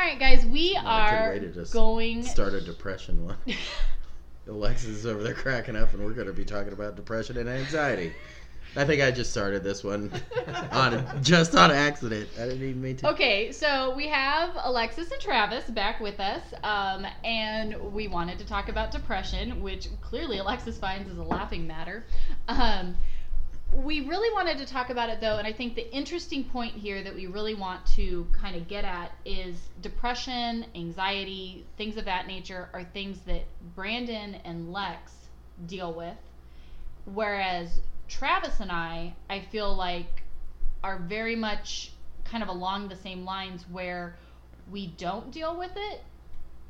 All right, guys, we good are way to just going. Start a depression one. Alexis is over there cracking up, and we're going to be talking about depression and anxiety. I think I just started this one on just on accident. I didn't even mean to. Okay, so we have Alexis and Travis back with us, um, and we wanted to talk about depression, which clearly Alexis finds is a laughing matter. Um, we really wanted to talk about it though, and I think the interesting point here that we really want to kind of get at is depression, anxiety, things of that nature are things that Brandon and Lex deal with, whereas Travis and I, I feel like, are very much kind of along the same lines where we don't deal with it,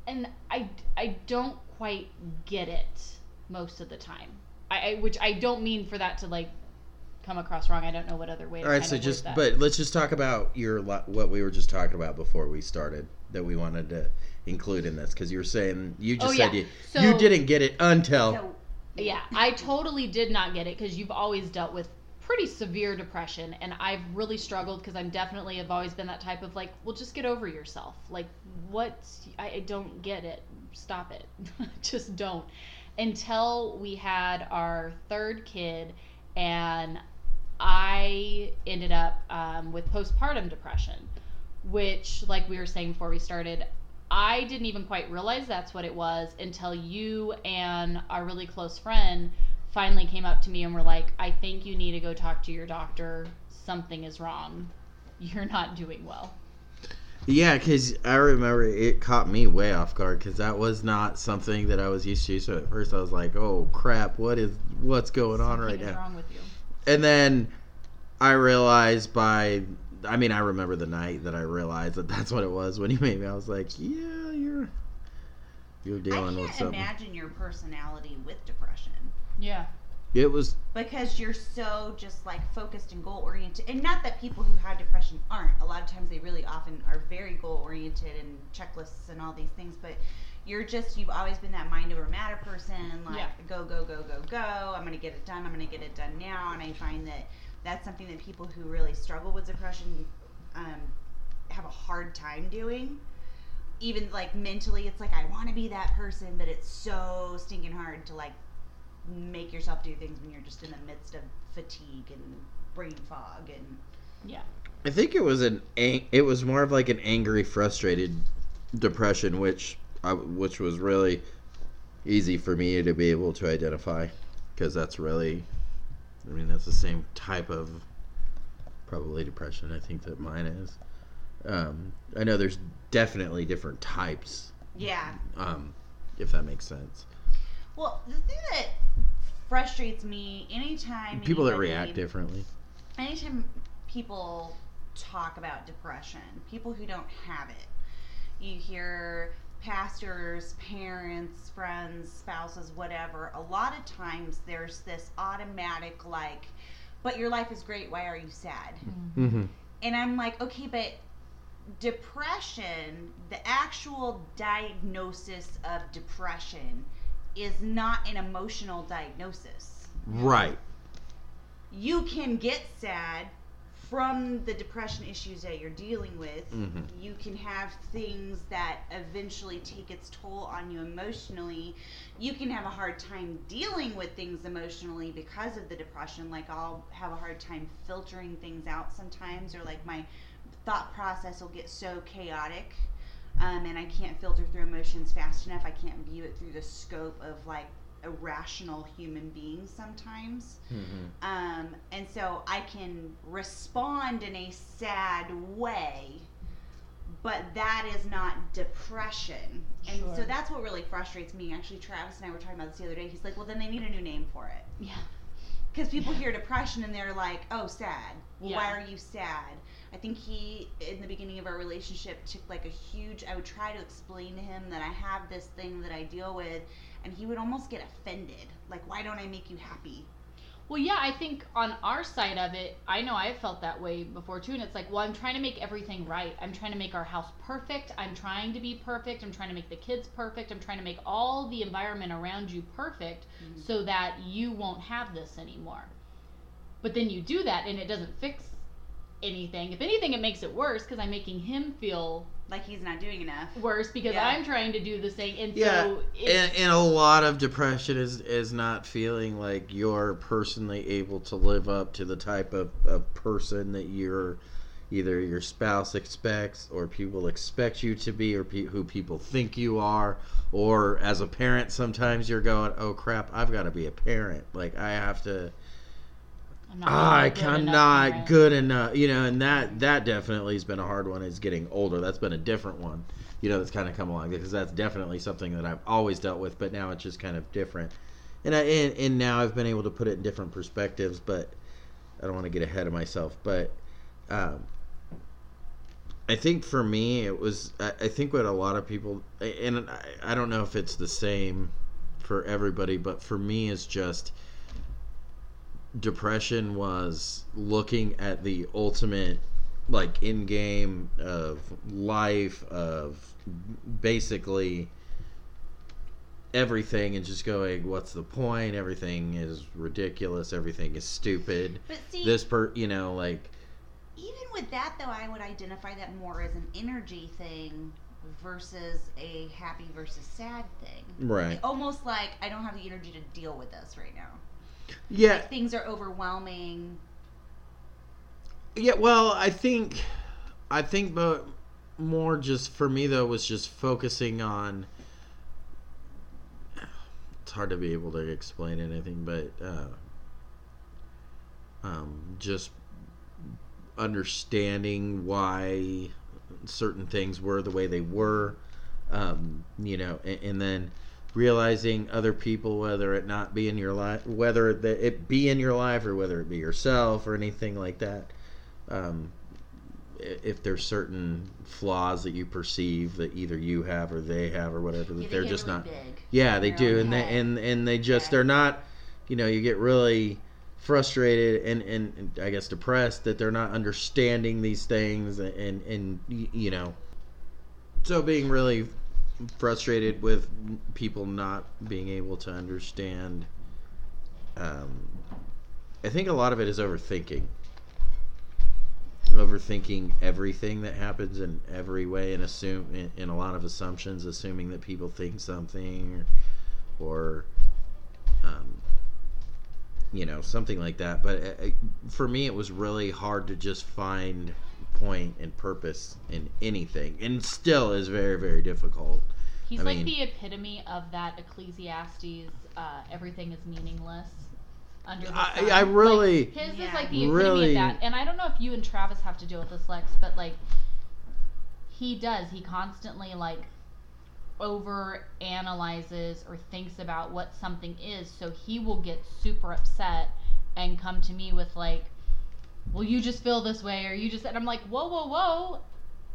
and I I don't quite get it most of the time. I, which I don't mean for that to like come across wrong. I don't know what other way. To All right, so just but let's just talk about your what we were just talking about before we started that we wanted to include in this because you were saying you just Oh, said yeah. you So- you didn't get it until Yeah, I totally did not get it because you've always dealt with pretty severe depression, and I've really struggled because I'm definitely have always been that type of like, well, just get over yourself. Like, what? I, I don't get it. Stop it. just don't. Until we had our third kid, and I ended up um, with postpartum depression, which, like we were saying before we started, I didn't even quite realize that's what it was until you and our really close friend finally came up to me and were like, I think you need to go talk to your doctor. Something is wrong. You're not doing well. Yeah, because I remember it caught me way off guard because that was not something that I was used to. So at first I was like, "Oh crap, what is what's going on right now?" Wrong with you. And then I realized by, I mean, I remember the night that I realized that that's what it was when he made me. I was like, "Yeah, you're you're dealing with can't something." imagine your personality with depression Yeah. It was because you're so just like focused and goal oriented. And not that people who have depression aren't. A lot of times they really often are very goal oriented and checklists and all these things. But you're just you've always been that mind over matter person. Like Yeah. go go go go go. I'm gonna get it done. I'm gonna get it done now. And I find that that's something that people who really struggle with depression um, have a hard time doing. Even like mentally, it's like I want to be that person, but it's so stinking hard to like make yourself do things when you're just in the midst of fatigue and brain fog and Yeah. I think it was an ang- it was more of like an angry, frustrated depression, which I, which was really easy for me to be able to identify because that's really, I mean, that's the same type of probably depression I think that mine is. Um, I know there's definitely different types, yeah. um, if that makes sense. Well, the thing that frustrates me anytime People that react differently. anytime people talk about depression, people who don't have it, you hear pastors, parents, friends, spouses, whatever. A lot of times there's this automatic like, but your life is great. Why are you sad? Mm-hmm. And I'm like, okay, but depression, the actual diagnosis of depression is not an emotional diagnosis. Right. You can get sad from the depression issues that you're dealing with. Mhm. You can have things that eventually take its toll on you emotionally. You can have a hard time dealing with things emotionally because of the depression. Like, I'll have a hard time filtering things out sometimes, or like my thought process will get so chaotic um, and I can't filter through emotions fast enough. I can't view it through the scope of like a rational human being sometimes. Mm-hmm. Um, and so I can respond in a sad way, but that is not depression. And so that's what really frustrates me. Actually, Travis and I were talking about this the other day. He's like, well, then they need a new name for it. Yeah. Because people hear depression and they're like, oh, sad. Well, why are you sad? I think he, in the beginning of our relationship, took like a huge. I would try to explain to him that I have this thing that I deal with, and he would almost get offended. Like, why don't I make you happy? Well, yeah, I think on our side of it, I know I've felt that way before too. And it's like, well, I'm trying to make everything right. I'm trying to make our house perfect. I'm trying to be perfect. I'm trying to make the kids perfect. I'm trying to make all the environment around you perfect Mhm. so that you won't have this anymore. But then you do that and it doesn't fix anything. If anything, it makes it worse because I'm making him feel like he's not doing enough. worse because Yeah. I'm trying to do the same, and Yeah, so it's, and, and a lot of depression is is not feeling like you're personally able to live up to the type of, of person that you're either your spouse expects or people expect you to be or pe- who people think you are or as a parent sometimes you're going oh crap i've got to be a parent like i have to I'm not ah, i good cannot good enough you know and that that definitely has been a hard one is getting older. That's been a different one you know that's kind of come along because that's definitely something that i've always dealt with but now it's just kind of different. And I, and, and now i've been able to put it in different perspectives but i don't want to get ahead of myself but um, I think for me it was I, I think what a lot of people and I, I don't know if it's the same for everybody but for me it's just depression was looking at the ultimate like in game of life of basically everything and just going what's the point everything is ridiculous everything is stupid But see, this per you know like even with that though, I would identify that more as an energy thing versus a happy versus sad thing. right Almost like I don't have the energy to deal with this right now. Yeah Like things are overwhelming. Yeah, well, I think, I think, but more just for me though was just focusing on. It's hard to be able to explain anything, but uh, um, just understanding why certain things were the way they were, um, you know, and, and then realizing other people, whether it not be in your life, whether it be in your life or whether it be yourself or anything like that um, if there's certain flaws that you perceive that either you have or they have or whatever that Yeah, they they're just really not big. yeah they do and they and and they just Yeah. they're not you know you get really frustrated and, and and i guess depressed that they're not understanding these things and and you know so being really frustrated with people not being able to understand um, i think a lot of it is overthinking. Overthinking everything that happens in every way and assume in, in a lot of assumptions assuming that people think something or, or um, you know something like that. But uh, uh, for me it was really hard to just find point and purpose in anything and still is very very difficult He's I like mean- the epitome of that Ecclesiastes. Uh, everything is meaningless. Under the I- I really- Like, his is like the epitome Really- of that. And I don't know if you and Travis have to deal with this, Lex, but like he does. He constantly like over analyzes or thinks about what something is, so he will get super upset and come to me with like, "Well, you just feel this way, or you just," and I'm like, "Whoa, whoa, whoa!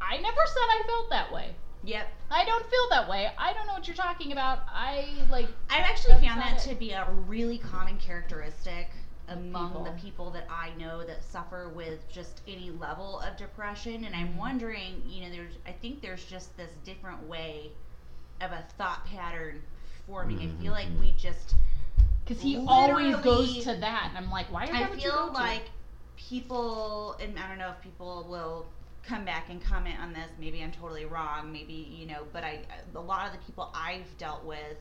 I never said I felt that way." Yep. I don't feel that way. I don't know what you're talking about. I like I've actually found that it. to be a really common characteristic among People. the people that I know that suffer with just any level of depression and I'm Mhm. wondering, you know, there's I think there's just this different way of a thought pattern forming. I feel like Mhm. we just because he always goes to that, and I'm like, why that I feel like people, and I don't know if people will come back and comment on this. Maybe I'm totally wrong. Maybe you know, but I, a lot of the people I've dealt with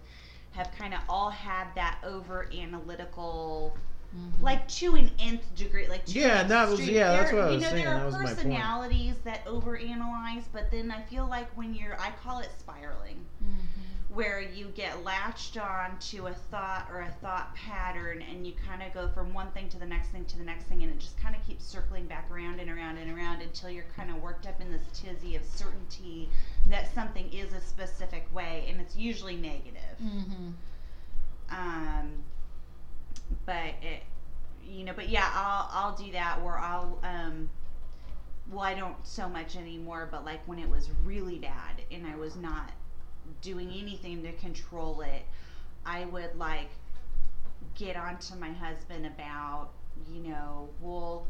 have kind of all had that over analytical, Mhm. like to an nth degree, like to Yeah, an that was- extreme. yeah, that's There- what I you was know, saying, There are that was my point. personalities that overanalyze, but then I feel like when you're, I call it spiraling Mhm. Where you get latched on to a thought or a thought pattern and you kind of go from one thing to the next thing to the next thing and it just kind of keeps circling back around and around and around until you're kind of worked up in this tizzy of certainty that something is a specific way and it's usually negative Mhm. um but it you know but yeah i'll i'll do that where i'll um well i don't so much anymore but like when it was really bad and i was not doing anything to control it i would like get on to my husband about you know well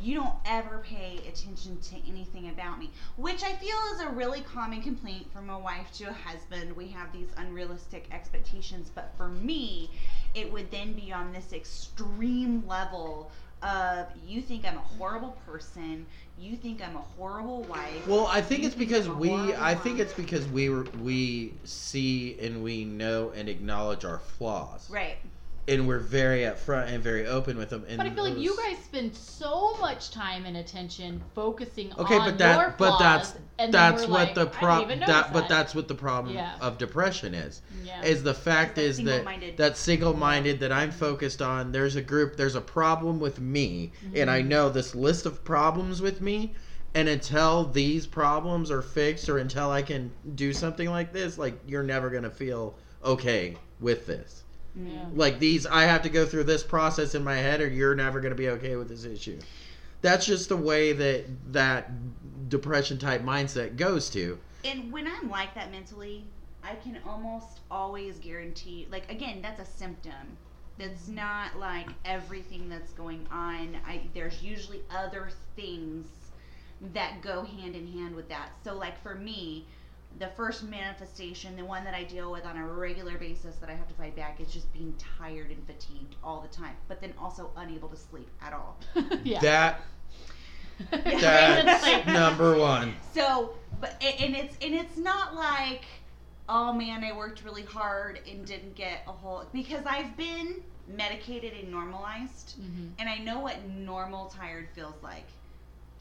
you don't ever pay attention to anything about me which i feel is a really common complaint from a wife to a husband. We have these unrealistic expectations but for me it would then be on this extreme level of you think I'm a horrible person, you think I'm a horrible wife. Well, I think it's because we. I think mom. it's because we we see and we know and acknowledge our flaws, right. And we're very upfront and very open with them. And But I feel like you guys spend so much time and attention focusing Okay, on but that- your but flaws, that's- and then That's what like, the problem. even That, but that's what the problem Yeah. of depression is. yeah. Is the fact That's is that single-minded. that single-minded that I'm mm-hmm. focused on. There's a group. There's a problem with me, mm-hmm. and I know this list of problems with me. And until these problems are fixed, or until I can do something like this, like you're never gonna feel okay with this. Yeah. Like these, I have to go through this process in my head, or you're never gonna be okay with this issue. That's just the way that that depression type mindset goes to. And when I'm like that mentally, I can almost always guarantee, like, again, that's a symptom. That's not like everything that's going on. I, there's usually other things that go hand in hand with that. So, like, for me, the first manifestation, the one that I deal with on a regular basis that I have to fight back, is just being tired and fatigued all the time, but then also unable to sleep at all. yeah. That that's like- number one. So, but and it's and it's not like, oh man, I worked really hard and didn't get a whole because I've been medicated and normalized, Mhm. and I know what normal tired feels like.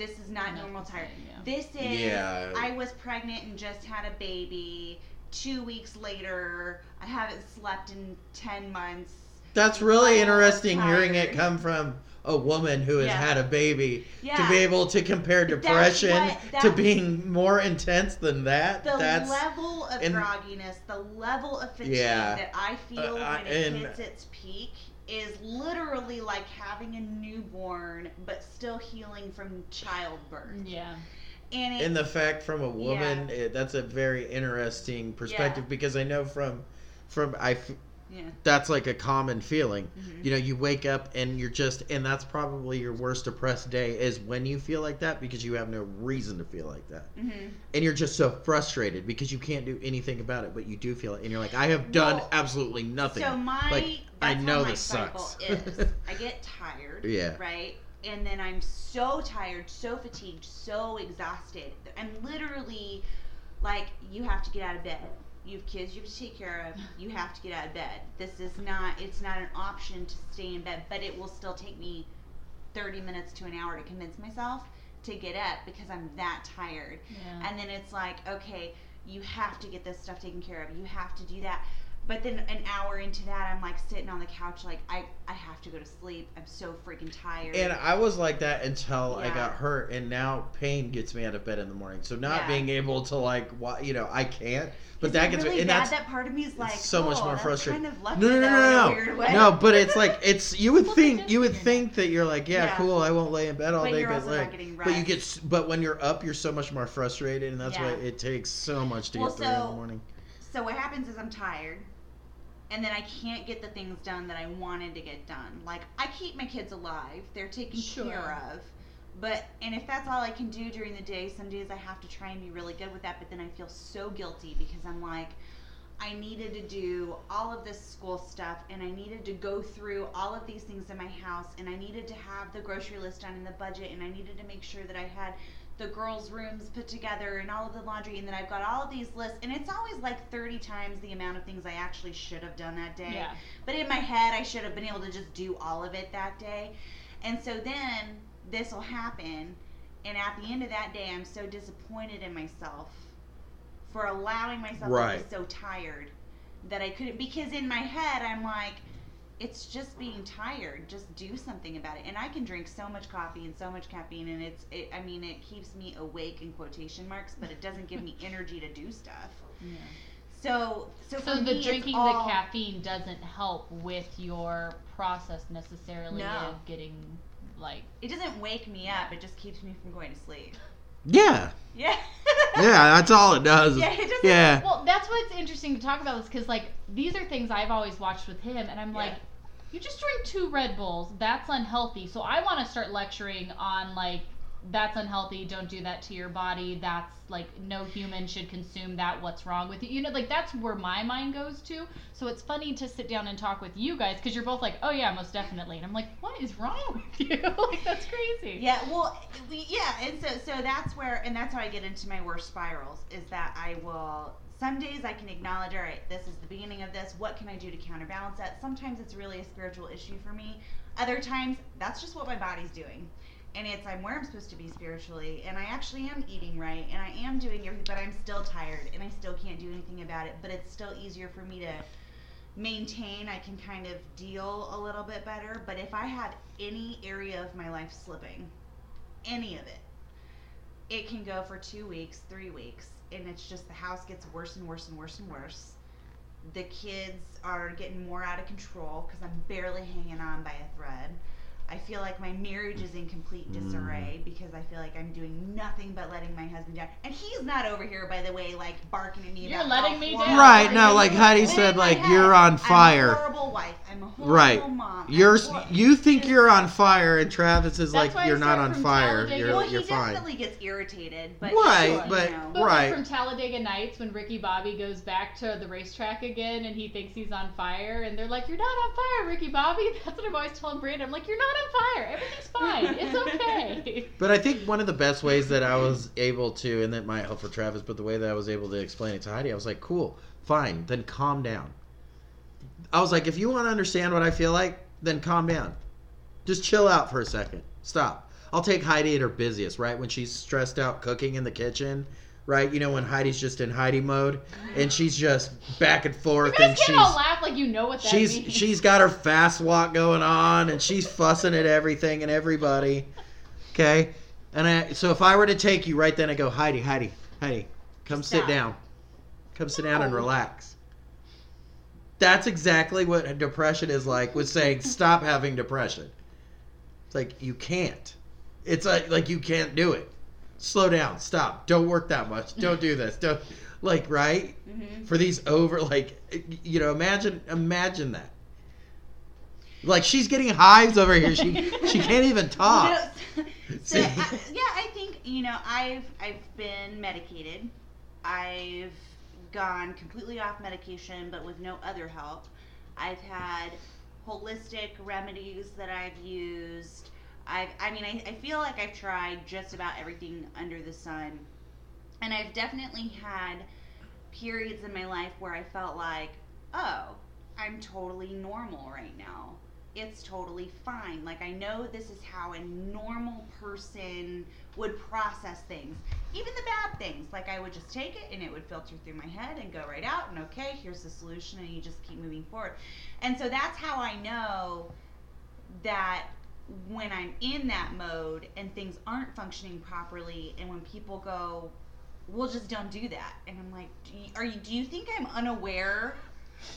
This is not Not normal the tired. yeah. This is Yeah. I was pregnant and just had a baby. Two weeks later, I haven't slept in ten months. That's really interesting hearing it come from a woman who has Yeah. had a baby to be able to compare But that's depression what- to being more intense than that. the that's level of and- grogginess, the level of fatigue Yeah. that I feel Uh, I- when it and- hits its peak is literally like having a newborn but still healing from childbirth. yeah. And it, in the fact from a woman. It, that's a very interesting perspective Yeah. because I know from from I yeah. that's like a common feeling. Mhm. You know, you wake up and you're just and that's probably your worst depressed day is when you feel like that because you have no reason to feel like that. Mhm. and you're just so frustrated because you can't do anything about it, but you do feel it, and you're like, I have done Well, absolutely nothing. So my Like, I know this sucks. is I get tired. Yeah. Right. And then I'm so tired, so fatigued, so exhausted. I'm literally like, you have to get out of bed. You have kids you have to take care of. You have to get out of bed. This is not. It's not an option to stay in bed, but it will still take me 30 minutes to an hour to convince myself to get up because I'm that tired. Yeah. And then it's like, okay, you have to get this stuff taken care of. You have to do that. But then an hour into that, I'm like sitting on the couch, like I, I have to go to sleep. I'm so freaking tired. and I was like that until I got hurt, and now pain gets me out of bed in the morning. So not Yeah. being able to like, you know, I can't. But that gets really me, and bad that part of me is like so much oh, more frustrating. Kind of no, no, no, though, in a no, no, no. But it's like it's you would Well, think you would think that you're like, yeah, Yeah. cool, I won't lay in bed all But day, but like, but you get, but when you're up, you're so much more frustrated, and that's why it takes so much to Well, get through in the morning. So what happens is I'm tired, and then I can't get the things done that I wanted to get done. Like I keep my kids alive; they're taken Sure. care of. But and if that's all I can do during the day, some days I have to try and be really good with that. But then I feel so guilty because I'm like, I needed to do all of this school stuff, and I needed to go through all of these things in my house, and I needed to have the grocery list done in the budget, and I needed to make sure that I had the girls' rooms put together and all of the laundry, and then I've got all of these lists, and it's always like 30 times the amount of things I actually should have done that day. Yeah. But in my head, I should have been able to just do all of it that day. And so then this will happen, and at the end of that day, I'm so disappointed in myself for allowing myself to be so tired that I couldn't. Because in my head, I'm like, it's just being tired. Just do something about it. And I can drink so much coffee and so much caffeine, and it's, it, I mean, it keeps me awake in quotation marks, but it doesn't give me energy to do stuff. Yeah. So, so, So for the me, drinking all- the caffeine doesn't help with your process necessarily No. of getting like It doesn't wake me up. It just keeps me from going to sleep. Yeah, Yeah. yeah, that's all it does. Yeah, it doesn't- yeah. well that's what's interesting to talk about this because like these are things i've always watched with him and i'm like Yeah. You just drink two red bulls that's unhealthy so i want to start lecturing on like that's unhealthy. Don't do that to your body. That's like no human should consume that. What's wrong with you? You know, like that's where my mind goes to. So it's funny to sit down and talk with you guys because you're both like, oh yeah, most definitely. And I'm like, what is wrong with you? like that's crazy. Yeah, well, we, yeah, and so so that's where, and that's how I get into my worst spirals is that I will. Some days I can acknowledge, all right, this is the beginning of this. What can I do to counterbalance that? Sometimes it's really a spiritual issue for me. Other times, that's just what my body's doing. And it's I'm where I'm supposed to be spiritually, and I actually am eating right, and I am doing everything, but I'm still tired, and I still can't do anything about it. But it's still easier for me to maintain. I can kind of deal a little bit better. But if I have any area of my life slipping, any of it, it can go for two weeks, three weeks, and it's just the house gets worse and worse and worse and worse. The kids are getting more out of control because I'm barely hanging on by a thread. I feel like my marriage is in complete mm. disarray because I feel like I'm doing nothing but letting my husband down. And he's not over here, by the way, like barking at me. You're about letting me down. I Right, no, like Heidi said, like, head, you're on fire. I'm a horrible wife. I'm a horrible Right. mom. You're hor- you think you're on fire, and Travis is That's like you're not on fire. Talladega. You're well, you're he fine. definitely gets irritated, but Right, you but- know. But Right. from Talladega Nights when Ricky Bobby goes back to the racetrack again and he thinks he's on fire and they're like, You're not on fire, Ricky Bobby. That's what I'm always telling Brandon. I'm like, You're not on fire. Everything's fine. It's okay. But I think one of the best ways that I was able to, and that might help for Travis, but the way that I was able to explain it to Heidi, I was like, cool, fine, then calm down. I was like, if you want to understand what I feel like, then calm down. Just chill out for a second. Stop. I'll take Heidi at her busiest, right? When she's stressed out cooking in the kitchen, right? You know, when Heidi's just in Heidi mode and she's just back and forth and she's all laugh like you know what she's means. she's got her fast walk going on and she's fussing at everything and everybody okay? And I, so if i were to take you right then i go heidi heidi heidi come sit down. Come sit down and relax. That's exactly what depression is like with saying stop having depression. It's like you can't. It's like like you can't do it slow down stop don't work that much don't do this don't like right Mhm. for these over like you know imagine imagine that like she's getting hives over here she she can't even talk No, so, I, yeah, I think you know I've I've been medicated. I've gone completely off medication, but with no other help. I've had holistic remedies that I've used. I've I mean I, I feel like I've tried just about everything under the sun, and I've definitely had periods in my life where I felt like, oh, I'm totally normal right now. It's totally fine. Like, I know this is how a normal person would process things. Even the bad things. Like, I would just take it and it would filter through my head and go right out, and okay, here's the solution, and you just keep moving forward. And so that's how I know that when I'm in that mode and things aren't functioning properly, and when people go, well, just don't do that. And I'm like, do you, are you? Do you think I'm unaware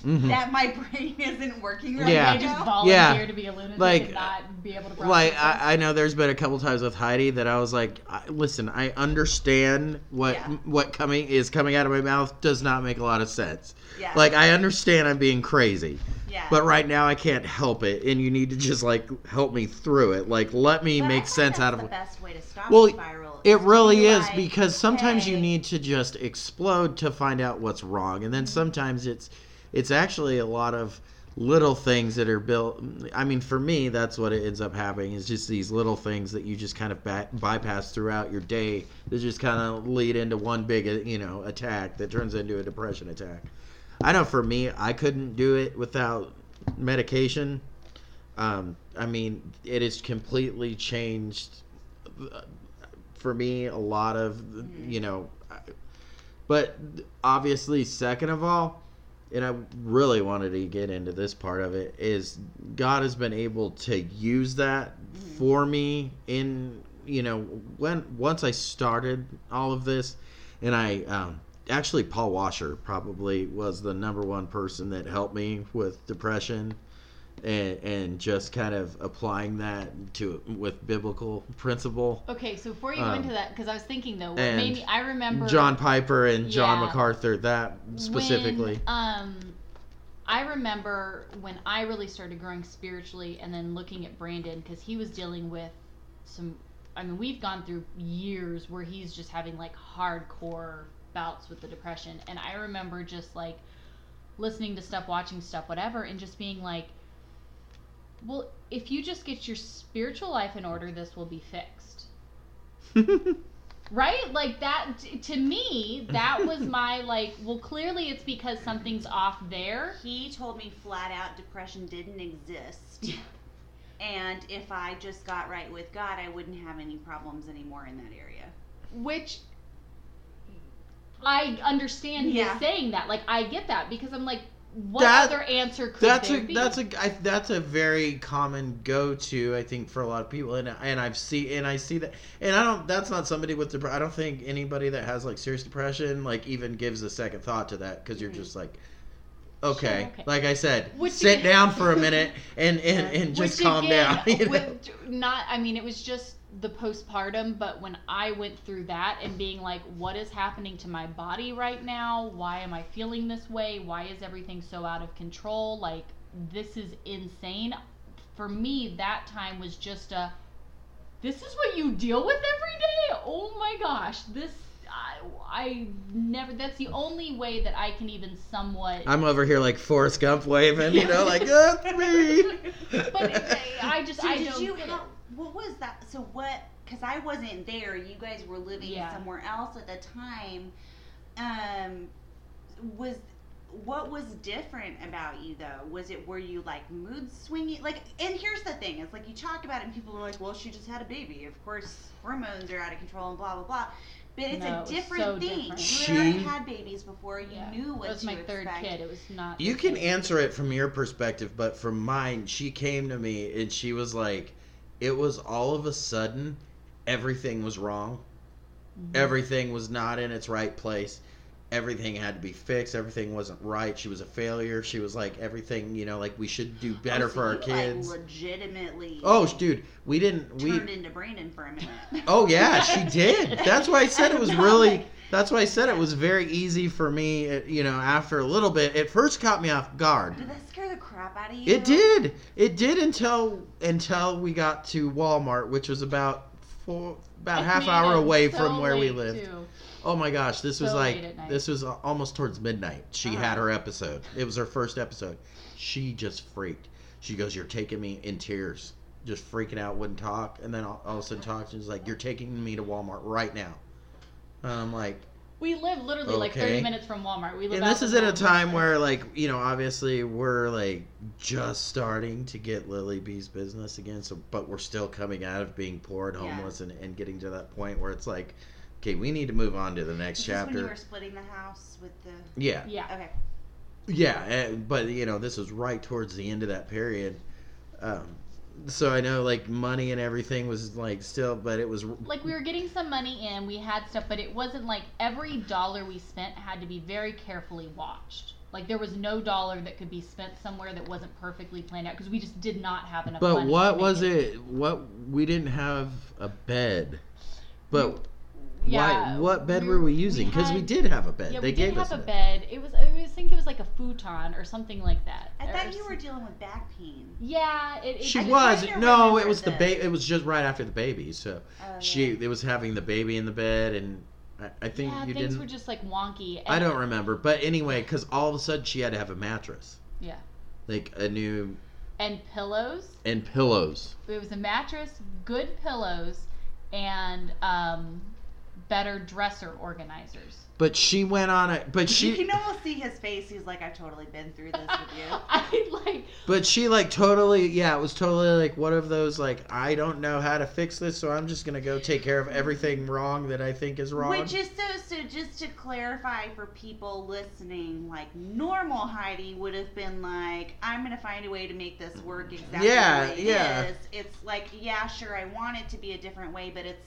Mhm. that my brain isn't working right Yeah. They just now? volunteer Yeah. to be a lunatic Like, and not be able to process like. I, I know there's been a couple times with Heidi that I was like, I, listen, I understand what Yeah. what coming is coming out of my mouth does not make a lot of sense. Yeah. Like I understand I'm being crazy, yeah. but right now I can't help it, and you need to just like help me through it. Like let me But I make sense that's out of the best way to stop Well, a spiral. It is to really be is like, because sometimes you need to just explode to find out what's wrong, and then sometimes it's it's actually a lot of little things that are built. I mean, for me, that's what it ends up happening is just these little things that you just kind of bypass throughout your day that just kind of lead into one big you know attack that turns into a depression attack. I know for me, I couldn't do it without medication. Um, I mean, it has completely changed uh, for me a lot of you know but obviously second of all and i really wanted to get into this part of it is god has been able to use that for me in you know when once i started all of this and i um, actually paul washer probably was the number one person that helped me with depression and, and just kind of applying that to with biblical principle okay, so before you go um, into that, because I was thinking though, what and made me, I remember John Piper and John MacArthur, that specifically. When, um, I remember when I really started growing spiritually, and then looking at Brandon because he was dealing with some I mean, we've gone through years where he's just having like hardcore bouts with the depression. And I remember just like listening to stuff, watching stuff, whatever, and just being like, well, if you just get your spiritual life in order, this will be fixed. Right? Like that, t- to me, that was my like, well, clearly it's because something's off there. He told me flat out depression didn't exist. and if I just got right with God, I wouldn't have any problems anymore in that area. which I understand his Yeah. saying that. Like I get that because I'm like, what That- other answer could that's there a be? that's a I, that's a very common go to I think for a lot of people and and I've see and I see that and I don't that's not somebody with dep- I don't think anybody that has like serious depression like even gives a second thought to that because you're Mhm. just like okay, okay. like I said Which sit again- down for a minute and and, and just calm again, down you know? with not, I mean, it was just the postpartum, but when I went through that and being like, what is happening to my body right now? Why am I feeling this way? Why is everything so out of control? Like, this is insane. For me, that time was just a, this is what you deal with every day? Oh my gosh, this. I, I never. That's the only way that I can even somewhat. I'm over here like Forrest Gump waving you know like that's me but it, I just So I did don't you get have, it. What was that? So what? Because I wasn't there. You guys were living Yeah. somewhere else at the time. Um, was what was different about you though? Was it were you like mood swinging? Like, and here's the thing: it's like you talk about it, and people are like, "Well, she just had a baby. Of course, hormones are out of control, and blah blah blah." But it's No, a was different so thing. different. You She- had already had babies before. You Yeah. knew what That was to my third expect. kid. It was not. You can same. answer it from your perspective, but from mine, she came to me and she was like, it was all of a sudden, everything was wrong. Mhm. Everything was not in its right place. Everything had to be fixed. Everything wasn't right. She was a failure. She was like, everything, you know, like we should do better Oh, so for our kids. Like, legitimately. oh, dude, we didn't. We. turned into Brandon for a minute. Oh yeah, she did. That's why I said it was really. like- That's why I said it was very easy for me. uh, You know, after a little bit, it first caught me off guard. Did that scare the crap out of you? It did. It did until until we got to Walmart, which was about four, about a half hour away so from where we lived. too. Oh my gosh, this was like late at night. this was almost towards midnight. She Uh-huh. had her episode. It was her first episode. She just freaked. She goes, "You're taking me in tears." Just freaking out, wouldn't talk, and then all, all of a sudden talks. She's like, "You're taking me to Walmart right now." And I'm like, We live literally like 30 minutes from Walmart. We live and this is at a time where like you know obviously we're like just starting to get lily bee's business again so but we're still coming out of being poor and Yeah. homeless and, and getting to that point where it's like okay we need to move on to the next Is this when you were splitting the house with the? yeah Yeah. Okay. yeah eh, but you know this was right towards the end of that period um, so i know like money and everything was like still but it was Like we were getting some money in, we had stuff, but it wasn't like every dollar we spent had to be very carefully watched. Like there was no dollar that could be spent somewhere that wasn't perfectly planned out because we just did not have enough. But what was it? What we didn't have a bed. But mm. Yeah, why? What bed we were we using? Because we had- did have a bed. Yeah, they we gave did us have a a bed. It was I was think it was like a futon or something like that. I Or thought you were dealing with back pain. Yeah, it, it She I was no, it was the baby. It was just right after the baby. So Oh, she yeah. it was having the baby in the bed, and I, I think yeah, you things didn't. were just like wonky. I don't remember, but anyway, because all of a sudden she had to have a mattress, Yeah, like a new and pillows. and pillows. It was a mattress, good pillows, and um, better dresser organizers. But she went on it. But she. you she can almost see his face. He's like, I've totally been through this with you. I like But she like totally, yeah, it was totally like one of those like I don't know how to fix this, so I'm just gonna go take care of everything wrong that I think is wrong. Which is so so. Just to clarify for people listening, like normal Heidi would have been like, "I'm gonna find a way to make this work exactly Yeah, the way it yeah. is." It's like, yeah, sure, I want it to be a different way, but it's.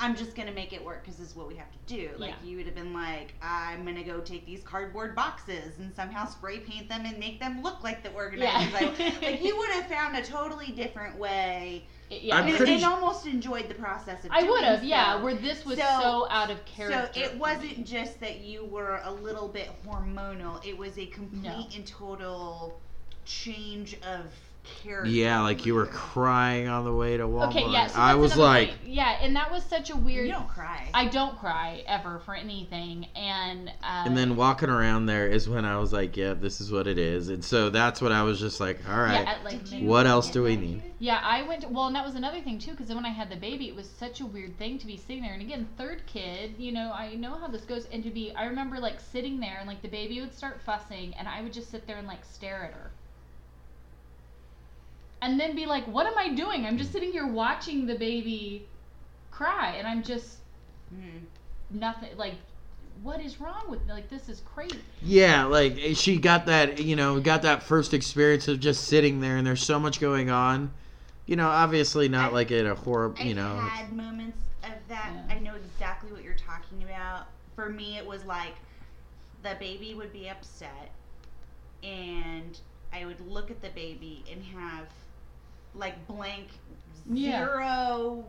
I'm just gonna make it work because this is what we have to do. Like Yeah. you would have been like, I'm gonna go take these cardboard boxes and somehow spray paint them and make them look like the organizers. I, like you would have found a totally different way yeah. I'm and, pretty and almost enjoyed the process of I would have, so. yeah. Where this was so, So- out of character. So it wasn't just that you were a little bit hormonal. It was a complete No. and total change of character. Yeah, like you were crying on the way to Walmart. Okay, yeah. So I was like, point. yeah, and that was such a weird. You don't cry. I don't cry ever for anything, and uh, and then walking around there is when I was like, yeah, this is what it is. And so that's what I was just like, all right, yeah, like Did you what else do we need? Yeah, I went. well, and that was another thing too, because then when I had the baby, it was such a weird thing to be sitting there. And again, third kid, you know, I know how this goes. And to be, I remember like sitting there, and like the baby would start fussing, and I would just sit there and like stare at her, and then be like, "What am I doing? I'm just sitting here watching the baby cry, and I'm just Mhm. nothing like." What is wrong with me? Like this is crazy. Yeah, like eh, she got that, you know, got that first experience of just sitting there, and there's so much going on. You know, obviously not I- like in a horrible, I've you know. had moments of that. Yeah. I know exactly what you're talking about. For me, it was like the baby would be upset, and I would look at the baby and have like blank Yeah. zero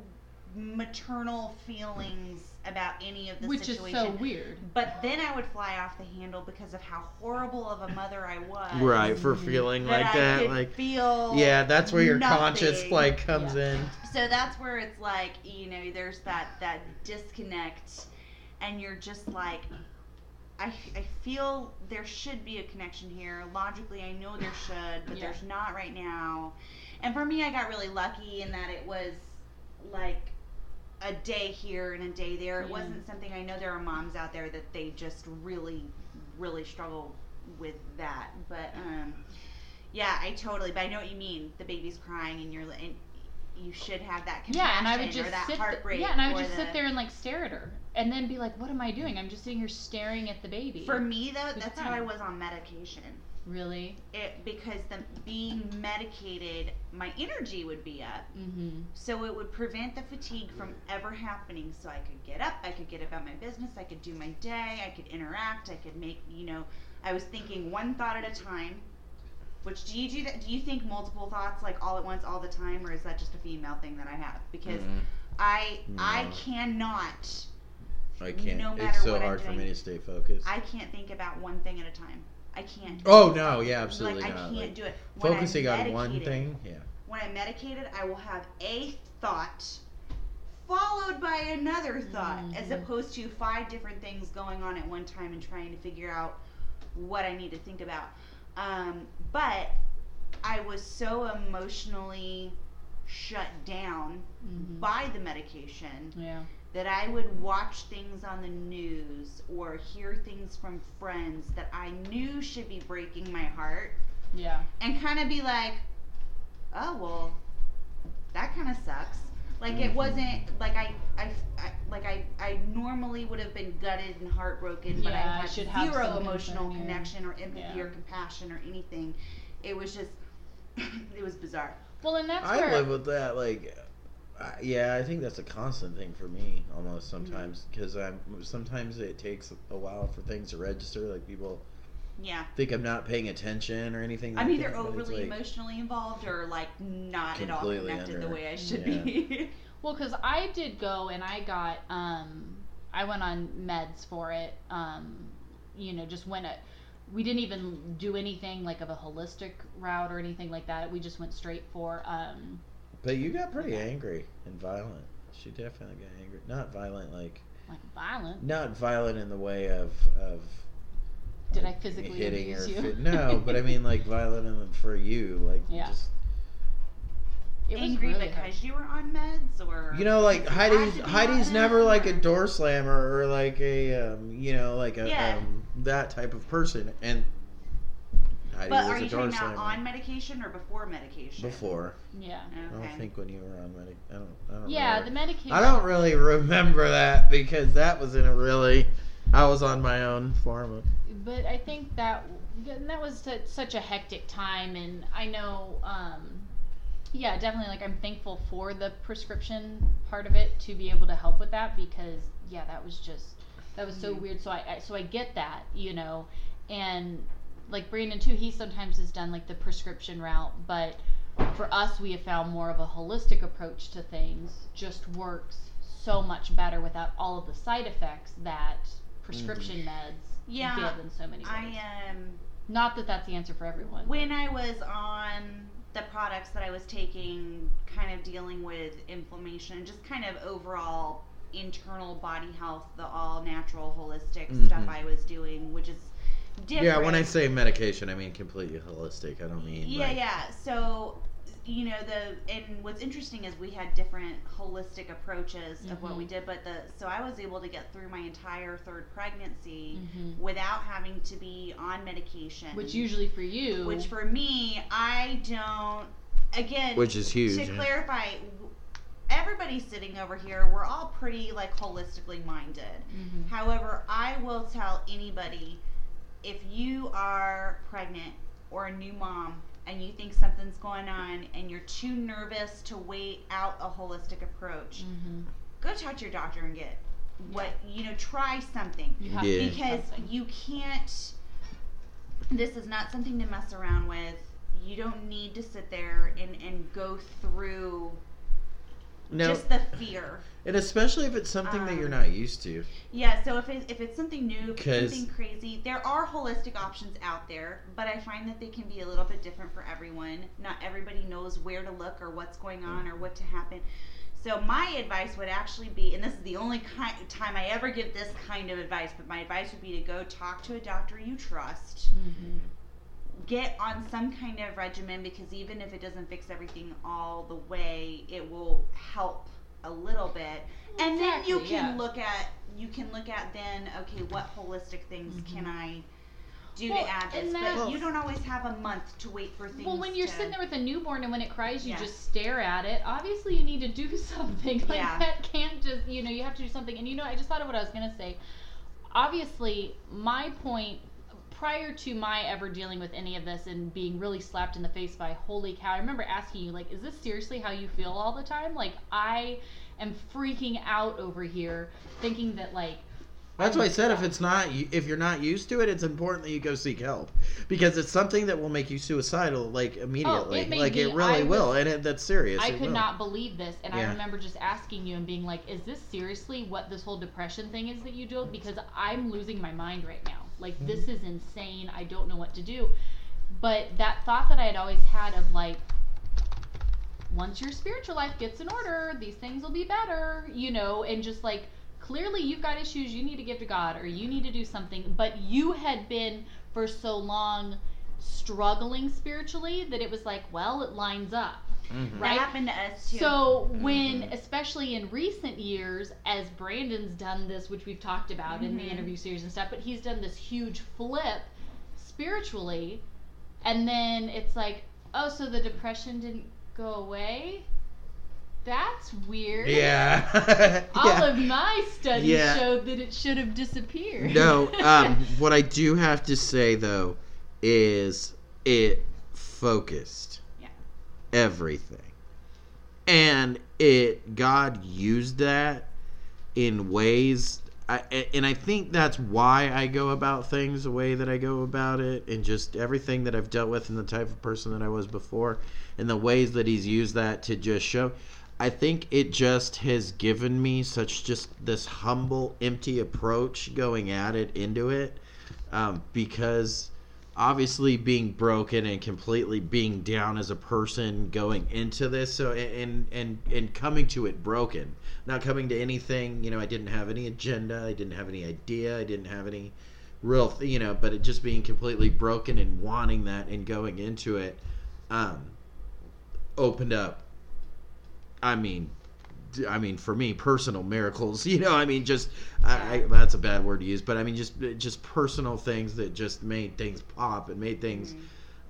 maternal feelings about any of the Which is so weird. But then I would fly off the handle because of how horrible of a mother I was. Right, for feeling That like I that, could like feel. yeah, that's where your conscious nothing. like comes Yeah. in. So that's where it's like you know, there's that that disconnect, and you're just like, I I feel there should be a connection here. Logically, I know there should, but Yeah. there's not right now. And for me, I got really lucky in that it was like a day here and a day there. It Yeah. wasn't something I know there are moms out there that they just really, really struggle with that. But um, yeah, I totally. But I know what you mean. The baby's crying, and you're and you should have that compassion Yeah, and I would or just that sit. heartbreak. yeah, and I would just the- sit there and like stare at her, and then be like, "What am I doing? I'm just sitting here staring at the baby." For me though, Who's that's how I was on medication. Really? It because the being medicated, my energy would be up. Mm-hmm. So it would prevent the fatigue from ever happening. So I could get up, I could get about my business, I could do my day, I could interact, I could make, you know, I was thinking one thought at a time. Which do you do that? Do you think multiple thoughts like all at once, all the time, or is that just a female thing that I have? Because Mm, I I No. cannot I can't. No matter it's so what I'm hard for me to stay focused. I can't think about one thing at a time. I can't. oh no, yeah, absolutely like I not. can't Like, do it. When focusing on one thing, yeah. when I'm medicated, I will have a thought followed by another thought, as Mhm. opposed to five different things going on at one time and trying to figure out what I need to think about. Um, but I was so emotionally shut down Mm-hmm. by the medication Yeah. That I would watch things on the news or hear things from friends that I knew should be breaking my heart Yeah. and kind of be like, oh well, that kind of sucks. Like it Mhm. wasn't like I, I, I like I, I normally would have been gutted and heartbroken, but I Yeah, I had should have zero some emotional concern connection or empathy Yeah. or compassion or anything. It was just, it was bizarre. Well, and that's I where. live with that. Like, I, yeah, I think that's a constant thing for me almost Mm-hmm. sometimes because I'm sometimes it takes a while for things to register. Like people Yeah, think I'm not paying attention or anything. I'm like either that, overly like- emotionally involved or like not at all Completely connected the way I should Yeah. be. Well, because I did go and I got, um, I went on meds for it. Um, you know, just went. A, we didn't even do anything like of a holistic route or anything like that. We just went straight for. Um, But you got pretty angry and violent. She definitely got angry. Not violent, like like violent. not violent in the way of of. Did I physically hitting abuse or you? fi- no, but I mean like violent in the, for you, like Yeah. just It was Angry really because hard. you were on meds, or You know, like because Heidi's Heidi's never them, like a door slammer or like a um, you know like a Yeah. um, that type of person. And Heidi But was are a you door talking about on medication or before medication? before. Yeah. Okay. I don't think when you were on medic. I don't. I don't. Yeah, remember. the medication. I don't really remember that because that was in a really. I was on my own form of. but I think that and that was su- such a hectic time, and I know, um, yeah, definitely. Like I'm thankful for the prescription part of it to be able to help with that because yeah, that was just that was so Mhm. weird. So I, I so I get that, you know, and like Brandon too. He sometimes has done like the prescription route, but for us, we have found more of a holistic approach to things. Just works so much better without all of the side effects that prescription meds Yeah, give in so many ways. I um Not that that's the answer for everyone. when I was on the products that I was taking, kind of dealing with inflammation, and just kind of overall internal body health, the all natural holistic stuff Mhm. I was doing, which is different. Yeah, when I say medication, I mean completely holistic. I don't mean yeah, like, yeah. So, you know, the and what's interesting is we had different holistic approaches of what we Mhm. did, but the so I was able to get through my entire third pregnancy Mhm. without having to be on medication. Which usually for you, which for me, I don't. Again, which is huge. to yeah. clarify, everybody sitting over here, we're all pretty like holistically minded. Mhm. However, I will tell anybody if you are pregnant or a new mom and you think something's going on and you're too nervous to wait out a holistic approach, Mhm. go talk to your doctor and get what you know. Try something you have Yeah. because something. you can't. This is not something to mess around with. You don't need to sit there and and go through No, just the fear. and especially if it's something that you're Um, not used to. Yeah, so if it, if it's something new, if it's 'Cause- something crazy, there are holistic options out there, but I find that they can be a little bit different for everyone. Not everybody knows where to look or what's going on or what to happen. So my advice would actually be, and this is the only kind, time I ever give this kind of advice, but my advice would be to go talk to a doctor you trust. Mhm. Get on some kind of regimen because even if it doesn't fix everything all the way, it will help a little bit and then you can yeah. look at you can look at then okay what holistic things can i do Mm-hmm. Well, to add this but you don't always have a month to wait for things Well, when you're to, sitting there with a newborn and when it cries, you Yeah. just stare at it. Obviously, you need to do something. Like Yeah. that can't just, you know, you have to do something. And you know, I just thought of what I was gonna say. Obviously, my point prior to my ever dealing with any of this and being really slapped in the face by holy cow, I remember asking you like, is this seriously how you feel all the time? Like I am freaking out over here, thinking that like. That's why I said if it's not if you're not used to it, it's important that you go seek help because it's something that will make you suicidal like immediately. Oh, made like me- it really I will, and it, that's serious. I it could will. not believe this, and I remember just asking you and being like, "Is this seriously what this whole depression thing is that you do?" Because I'm losing my mind right now. Like Mm-hmm. this is insane. I don't know what to do. But that thought that I had always had of like, once your spiritual life gets in order, these things will be better, you know, and just like clearly you've got issues you need to give to God or you need to do something, but you had been for so long struggling spiritually that it was like, well, it lines up. Mhm. that happened to us too So when, Mhm. especially in recent years, as Brandon's done this, which we've talked about in the Mhm. interview series and stuff, but he's done this huge flip spiritually, and then it's like, oh, so the depression didn't go away. That's weird. Yeah. All Yeah. of my studies Yeah. showed that it should have disappeared. No, um, what I do have to say though is it focused Yeah. Everything, and it God used that in ways. I, and I think that's why I go about things the way that I go about it, and just everything that I've dealt with, and the type of person that I was before, and the ways that He's used that to just show. I think it just has given me such just this humble, empty approach going at it into it, um, because obviously being broken and completely being down as a person going into this, so and and and coming to it broken, not coming to anything. You know, I didn't have any agenda, I didn't have any idea, I didn't have any real, th- you know, but it just being completely broken and wanting that and going into it, um, opened up I mean, I mean, for me, personal miracles. You know, I mean, just I, I, that's a bad word to use, but I mean, just just personal things that just made things pop and made things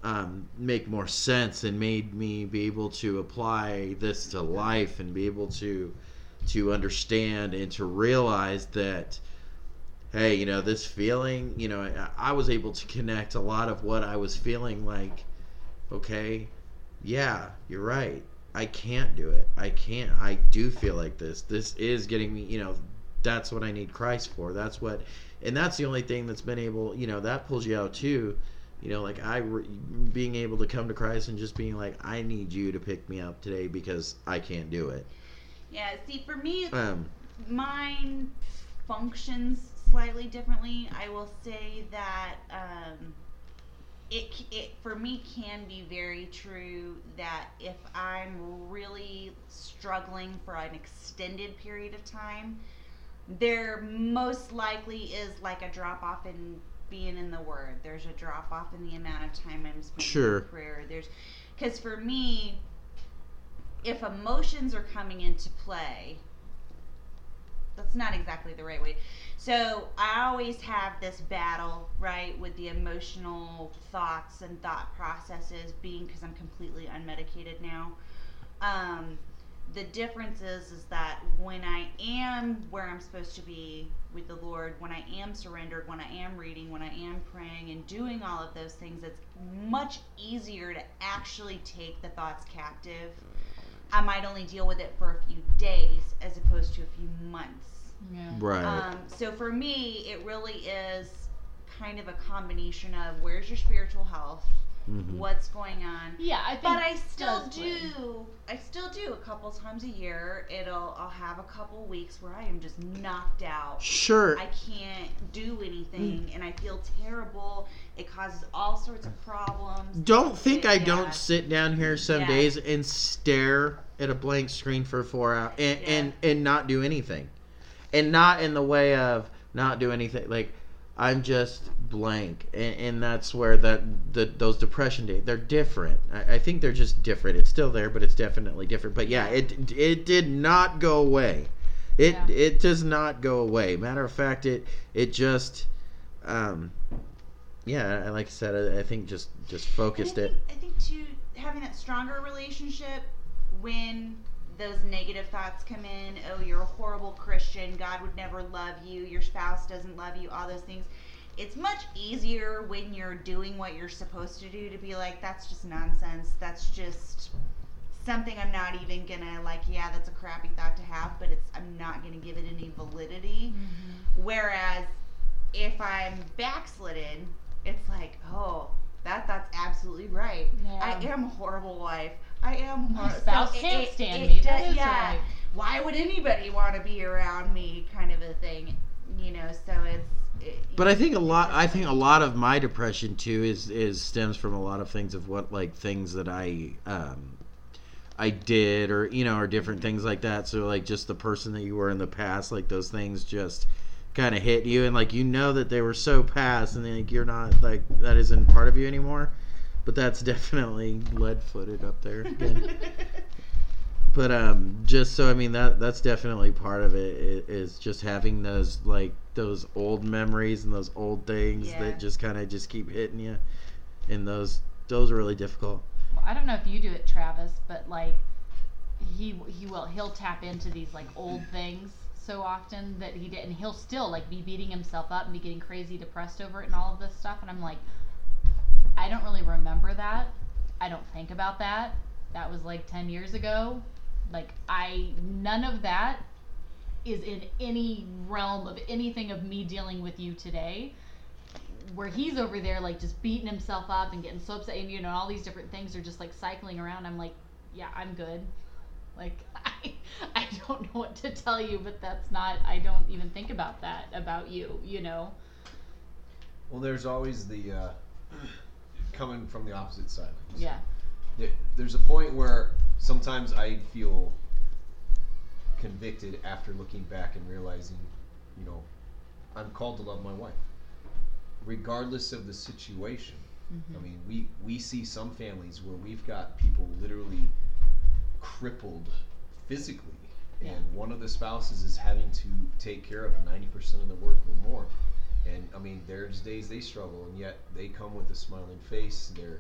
um, make more sense and made me be able to apply this to life and be able to to understand and to realize that hey you know this feeling you know I, I was able to connect a lot of what i was feeling like okay yeah you're right i can't do it. I can't. I do feel like this. This is getting me you know that's what i need christ for. That's what and that's the only thing that's been able you know that pulls you out too. You know like i re- being able to come to christ and just being like i need you to pick me up today because i can't do it. Yeah see for me um mine functions slightly differently. I will say that um it, it for me can be very true that if I'm really struggling for an extended period of time, there most likely is like a drop off in being in the Word. There's a drop off in the amount of time I'm spending Sure. in prayer. There's because for me, if emotions are coming into play, that's not exactly the right way. So I always have this battle, right, with the emotional thoughts and thought processes being because I'm completely unmedicated now. Um, the difference is, is that when I am where I'm supposed to be with the Lord, when I am surrendered, when I am reading, when I am praying and doing all of those things, it's much easier to actually take the thoughts captive. I might only deal with it for a few days as opposed to a few months. Yeah. Right. Um, so for me, it really is kind of a combination of where's your spiritual health, Mhm. what's going on. Yeah, I think. But I still does play. do. I still do a couple times a year. It'll. I'll have a couple weeks where I am just knocked out. Sure. I can't do anything, and I feel terrible. It causes all sorts of problems. don't think I Yeah. don't sit down here some Yeah. days and stare at a blank screen for four hours and, Yeah. and and not do anything, and not in the way of not do anything. Like I'm just blank, and, and that's where that the those depression days they're different. I, I think they're just different. It's still there, but it's definitely different. But yeah, it it did not go away. It Yeah. it does not go away. Matter of fact, it it just. Um, yeah, like I said, I, I think just just And I focused it. I think too, having that stronger relationship when those negative thoughts come in. Oh, you're a horrible Christian. God would never love you. Your spouse doesn't love you. All those things. It's much easier when you're doing what you're supposed to do to be like, that's just nonsense. That's just something I'm not even gonna like. Yeah, that's a crappy thought to have, but it's I'm not gonna give it any validity. Mm-hmm. Whereas if I'm backslidden, it's like, oh, that that's absolutely right. I am a horrible wife. I am. My spouse so can't it- stand it me. does- That is yeah. right. Why would anybody want to be around me? Kind of a thing, you know. So it's. It, But I think a lot. I think a lot of my depression too is is stems from a lot of things of what like things that I um I did or you know or different things like that. So like just the person that you were in the past, like those things just kind of hit you and like you know that they were so past and like you're not like that isn't part of you anymore. But that's definitely lead footed up there again. but um just so i mean that that's definitely part of it i- just having those like those old memories and those old things Yeah. that just kind of just keep hitting you and those those are really difficult Well, I don't know if you do it, Travis, but like he he will he'll tap into these like old things so often that he did, and he'll still like be beating himself up and be getting crazy depressed over it and all of this stuff. And I'm like, I don't really remember that. I don't think about that. That was like ten years ago. Like I none of that is in any realm of anything of me dealing with you today where he's over there like just beating himself up and getting so upset and you know all these different things are just like cycling around i'm like yeah i'm good like i i don't know what to tell you but that's not i don't even think about that about you you know Well, there's always the uh, coming from the opposite side. like yeah There- There's a point where sometimes I feel convicted after looking back and realizing, you know, I'm called to love my wife, regardless of the situation. I mm-hmm. mean, we we see some families where we've got people literally crippled physically, and Yeah. one of the spouses is having to take care of ninety percent of the work or more. And I mean, there's days they struggle, and yet they come with a smiling face. Their,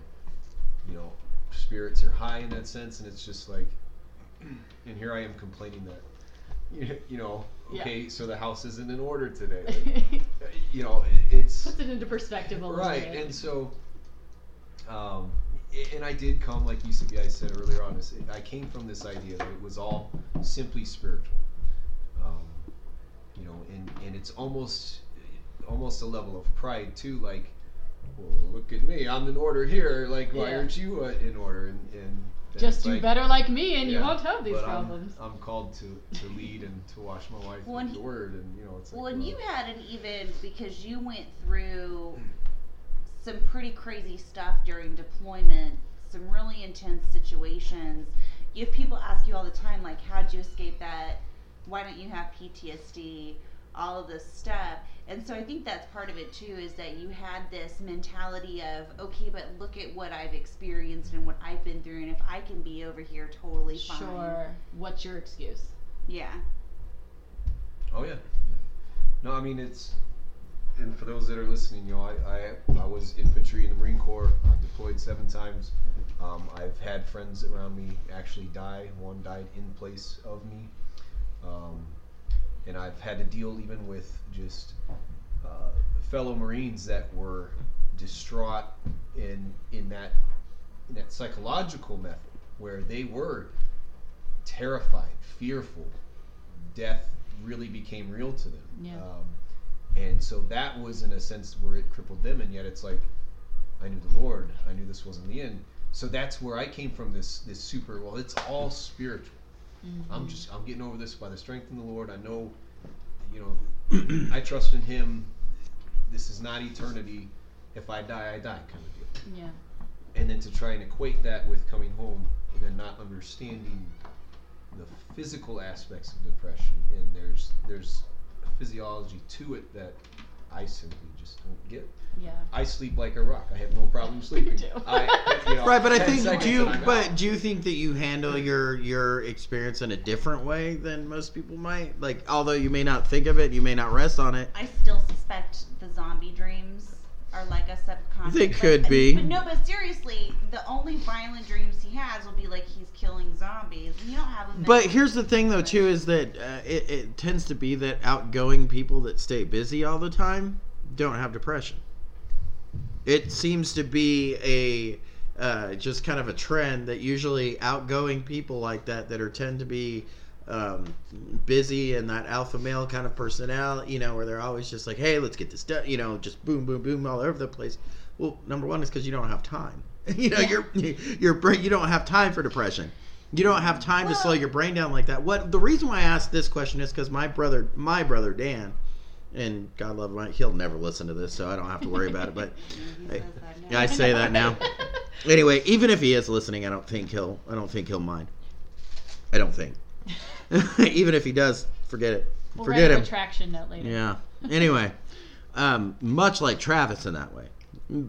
you know, spirits are high in that sense, and it's just like, and here I am complaining that, you- know, Yeah. okay, so the house isn't in order today. Like, you know, it- it's puts it into perspective a little bit. right bit and so um and i did come like you said, guys said earlier on is i came from this idea that it was all simply spiritual um you know and and it's almost almost a level of pride too like well look at me i'm in order here like why Yeah. aren't you uh, in order and and just it's do like, better like me and you won't have these but I'm- problems I'm, called to to lead and to wash my wife Well, and with the word and you know it's like Well, and well, you had an even because you went through some pretty crazy stuff during deployment, some really intense situations. You have people ask you all the time, like, how'd you escape that? Why don't you have PTSD? All of this stuff. And so I think that's part of it too, is that you had this mentality of, okay, but look at what I've experienced and what I've been through, and if I can be over here totally fine. Sure. What's your excuse? Yeah. Oh yeah. yeah. No, I mean it's, and for those that are listening, you know, I I, I was infantry in the Marine Corps. I deployed seven times. Um, I've had friends around me actually die. One died in place of me, um, and I've had to deal even with just uh, fellow Marines that were distraught in in that in that psychological method where they were terrified, fearful, death really became real to them. Yeah. Um, and so that was in a sense where it crippled them, and yet it's like I knew the Lord. I knew this wasn't the end. So that's where I came from. This this super. Well, it's all spiritual. Mm-hmm. I'm just I'm getting over this by the strength in the Lord. I know, you know, I trust in Him. This is not eternity. If I die, I die, kind of deal. Yeah. And then to try and equate that with coming home and then not understanding the physical aspects of depression, and there's there's a physiology to it that I simply just don't get. Yeah. I sleep like a rock. I have no problem sleeping. too. I, you know, Right, but I think do you but out. do you think that you handle your your experience in a different way than most people might? Like although you may not think of it, you may not rest on it. I still suspect the zombie dreams are like a subconscious. They could I- be. But no, but seriously, the only violent dreams he has will be like he's killing zombies, and you don't have them. But here's the thing though too is that uh, it, it tends to be that outgoing people that stay busy all the time don't have depression. It seems to be a uh, just kind of a trend that usually outgoing people like that that are tend to be um, busy and that alpha male kind of personality, you know, where they're always just like, hey, let's get this done, you know, just boom, boom, boom all over the place. Well, number one is because you don't have time. you know, Yeah. your your brain, you don't have time for depression. You don't have time to slow your brain down like that. What the reason why I asked this question is because my brother, my brother Dan, and God love him, he'll never listen to this, so I don't have to worry about it. But He Hey, says that now. yeah, I say that now. anyway, even if he is listening, I don't think he'll. I don't think he'll mind. I don't think. even if he does, forget it. We'll forget him. retraction note later. Yeah. Anyway, um, much like Travis in that way,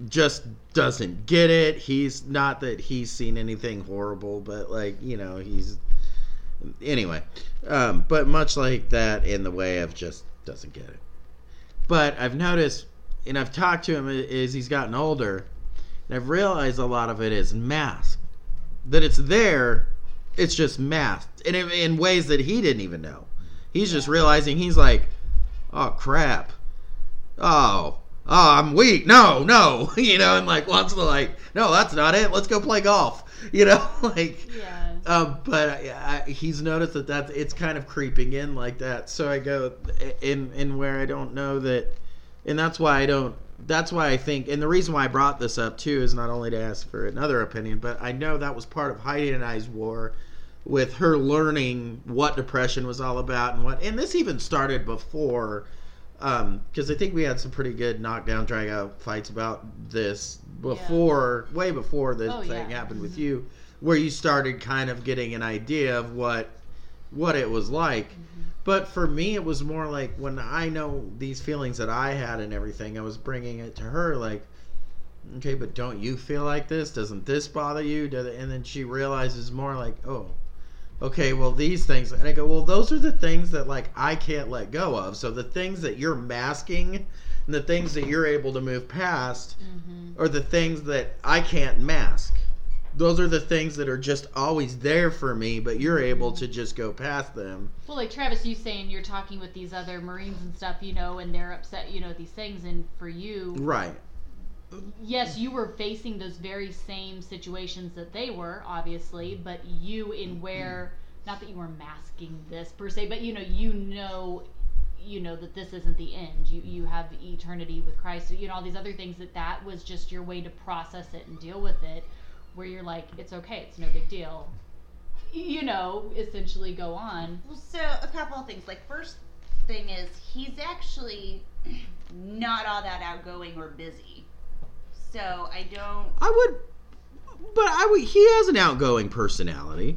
just doesn't get it. He's not that he's seen anything horrible, but like you know, he's anyway. Um, but much like that in the way of just doesn't get it. But I've noticed, and I've talked to him as he's gotten older, and I've realized a lot of it is masked. That it's there, it's just masked, and in, in ways that he didn't even know. He's just realizing he's like, oh crap, oh, oh, I'm weak. No, no, you know, and like wants to like, no, that's not it. Let's go play golf. You know, like. Yeah. Um, but uh, I, I, he's noticed that that's it's kind of creeping in like that. So I go in in where I don't know that, and that's why I don't. That's why I think, and the reason why I brought this up too is not only to ask for another opinion, but I know that was part of Heidi and I's war with her learning what depression was all about and what. And this even started before, um, because I think we had some pretty good knockdown drag out fights about this before, way before the Oh, thing yeah. happened with mm-hmm. you where you started kind of getting an idea of what what it was like. But for me, it was more like when I know these feelings that I had and everything, I was bringing it to her like, okay, but don't you feel like this? Doesn't this bother you? And then she realizes more like, oh, okay, well these things, and I go, well those are the things that like I can't let go of. So the things that you're masking, and the things that you're able to move past, Mm-hmm. are the things that I can't mask. Those are the things that are just always there for me, but you're able to just go past them. Well, like Travis, you saying you're talking with these other Marines and stuff, you know, and they're upset, you know, these things, and for you, Right. yes, you were facing those very same situations that they were, obviously, but you in where, not that you were masking this per se, but you know, you know, you know that this isn't the end. You you have eternity with Christ. You know all these other things that that was just your way to process it and deal with it, where you're like, it's okay, it's no big deal. You know, essentially go on. Well, so a couple of things. Like first thing is he's actually not all that outgoing or busy. So I don't. I would, but I would. He has an outgoing personality.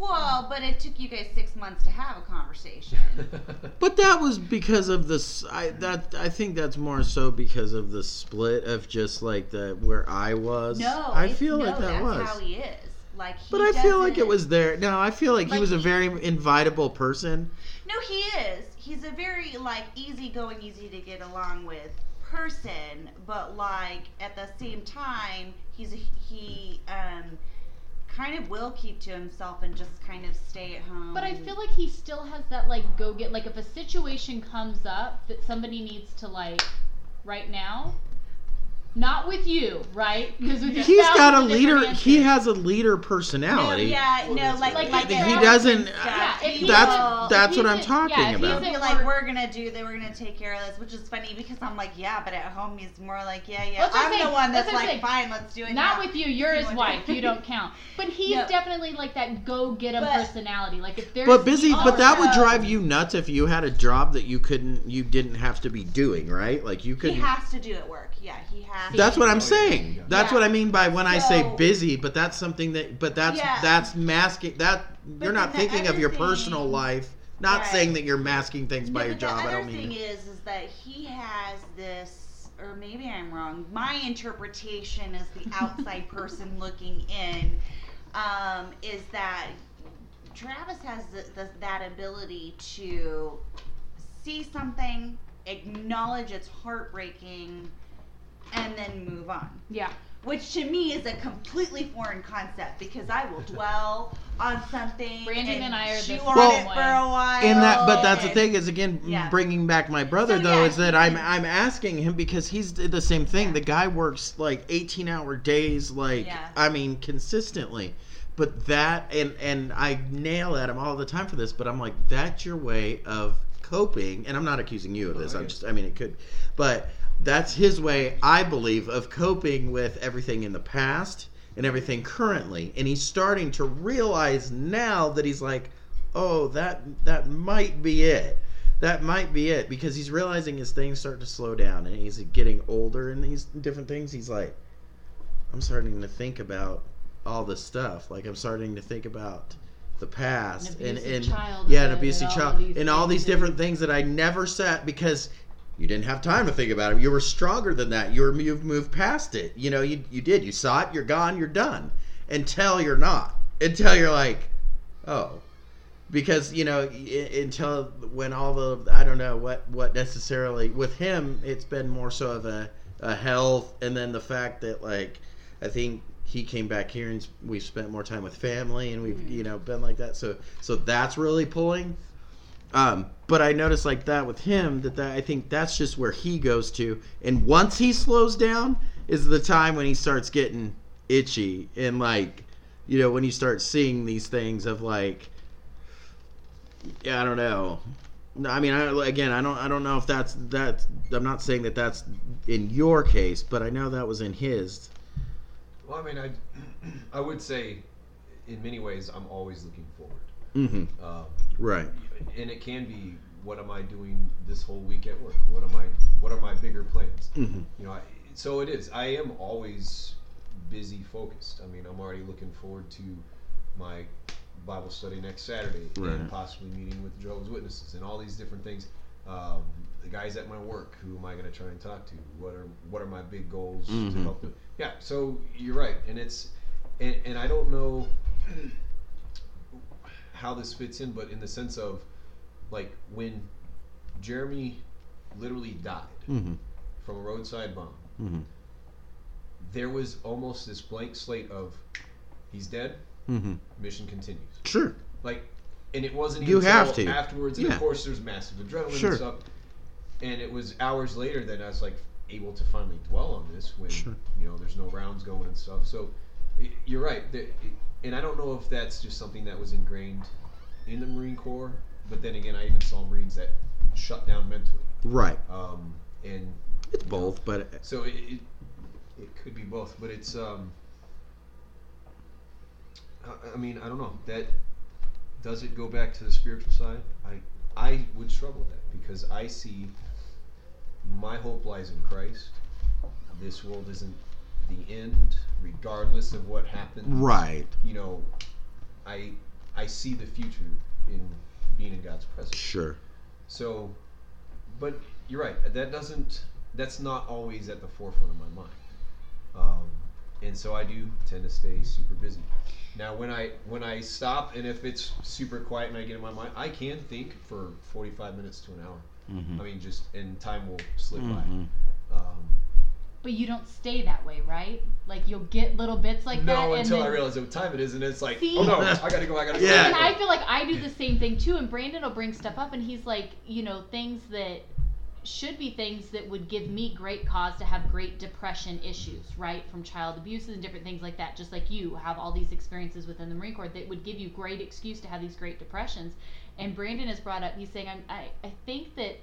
Well, but it took you guys six months to have a conversation. But that was because of this. I that I think that's more so because of the split of just like the where I was. No, I feel no, like that that's was. how he is. Like, he but I feel like it was there. No, I feel like, he Like was a very invitable person. No, he is. He's a very like easygoing, easy to get along with person, but like at the same time, he's a, he um kind of will keep to himself and just kind of stay at home. But I feel like he still has that like go get like if a situation comes up that somebody needs to like right now. Not with you, right? Because with your He's spouse, got a it's different leader. He answer. has a leader no, personality. yeah, Well, no, like Like, like he Travis doesn't- and stuff, Yeah, if he he's That's- a- that's if what I'm a- talking yeah, if he's about. a be like we're gonna do that we're gonna take care of this which is funny because i'm like yeah but at home he's more like yeah yeah That's what I'm i'm the one That's that's, what I'm like saying. fine let's do it Not now. with you. You're his wife. You don't count. But he's No. definitely like that go get 'em But- personality. Like if there's But busy, but that would Also- drive you nuts if you had a job that you couldn't, you didn't have to be doing, right? Like you he couldn't. has to do it work yeah he has That's what I'm saying. That's Yeah. what I mean by when I say busy. But that's something that, but that's Yeah. that's masking. That But you're not thinking of your thing- personal life. Not Right. saying that you're masking things by No, your but the job. I other don't thing mean. is, is that he has this, or maybe I'm wrong. My interpretation as the outside person looking in, um, is that Travis has the, the, that ability to see something, acknowledge it's heartbreaking, and then move on yeah. which to me is a completely foreign concept because I will dwell on something Brandon and I are the chew same on it for a while. And that, but that's the thing is again Yeah. bringing back my brother So, though yeah, is that I'm I'm asking him because he's the same thing. Yeah. The guy works like 18 hour days, like Yeah. I mean consistently. But that and and I nail at him all the time for this. But I'm like, that's your way of coping. And I'm not accusing you of oh, this. I'm just I mean it could, but that's his way, I believe, of coping with everything in the past and everything currently. And he's starting to realize now that he's like, oh, that that might be it. That might be it because he's realizing his things start to slow down and he's getting older and these different things. He's like, I'm starting to think about all this stuff. Like I'm starting to think about the past An and and yeah, an and abusive all child and all these different things that I never said because you didn't have time to think about it. You were stronger than that. You were you've moved past it. You know, you you did. You saw it. You're gone. You're done. Until you're not. Until you're like, oh, because you know until when all the I don't know what what necessarily with him it's been more so of a a health and then the fact that like I think he came back here and we've spent more time with family and we've mm-hmm. you know been like that so so that's really pulling um, but I noticed like that with him that, that I think that's just where he goes to, and once he slows down is the time when he starts getting itchy and like, you know, when you start seeing these things of like, yeah, I don't know. I mean, I, again, I don't, I don't know if that's that. I'm not saying that that's in your case, but I know that was in his. Well, I mean, I, I would say, in many ways, I'm always looking forward. Mm-hmm. Um, Right. and it can be, what am I doing this whole week at work? What am I? What are my bigger plans? Mm-hmm. You know, I, so it is. I am always busy, focused. I mean, I'm already looking forward to my Bible study next Saturday Right. and possibly meeting with Jehovah's Witnesses and all these different things. Um, the guys at my work, who am I going to try and talk to? What are what are my big goals to Mhm. help them? Yeah, so you're right, and it's and, and I don't know how this fits in, but in the sense of like when Jeremy literally died Mm-hmm. from a roadside bomb, Mm-hmm. there was almost this blank slate of he's dead, Mm-hmm. mission continues. Sure. Like, and it wasn't You until have to. afterwards. And Yeah. of course, there's massive adrenaline Sure. and stuff. And it was hours later that I was like able to finally dwell on this when Sure. you know there's no rounds going and stuff. So i you're right. There- it- and I don't know if that's just something that was ingrained in the Marine Corps. But then again, I even saw Marines that shut down mentally. Right. Um, and It's you know, both, but so it, it it could be both, but it's um. I, I mean, I don't know. That does it go back to the spiritual side? I I would struggle with that because I see my hope lies in Christ. this world isn't the end, regardless of what happens. Right. You know, I I see the future in being in God's presence. Sure. So, but you're right. That doesn't. That's not always at the forefront of my mind. Um, and so I do tend to stay super busy. Now, when I when I stop and if it's super quiet and I get in my mind, I can think for 45 minutes to an hour. Mm-hmm. I mean, just and time will slip Mhm. by. Um, But you don't stay that way, right? Like you'll get little bits like that. no, and until then, I realize what time it is, and it's like, See? oh no, I gotta go. I gotta go. Yeah. And I feel like I do the same thing too. And Brandon will bring stuff up, and he's like, you know, things that should be things that would give me great cause to have great depression issues, right? From child abuses and different things like that. Just like you have all these experiences within the Marine Corps that would give you great excuse to have these great depressions. And Brandon has brought up, he's saying, I'm, I, I think that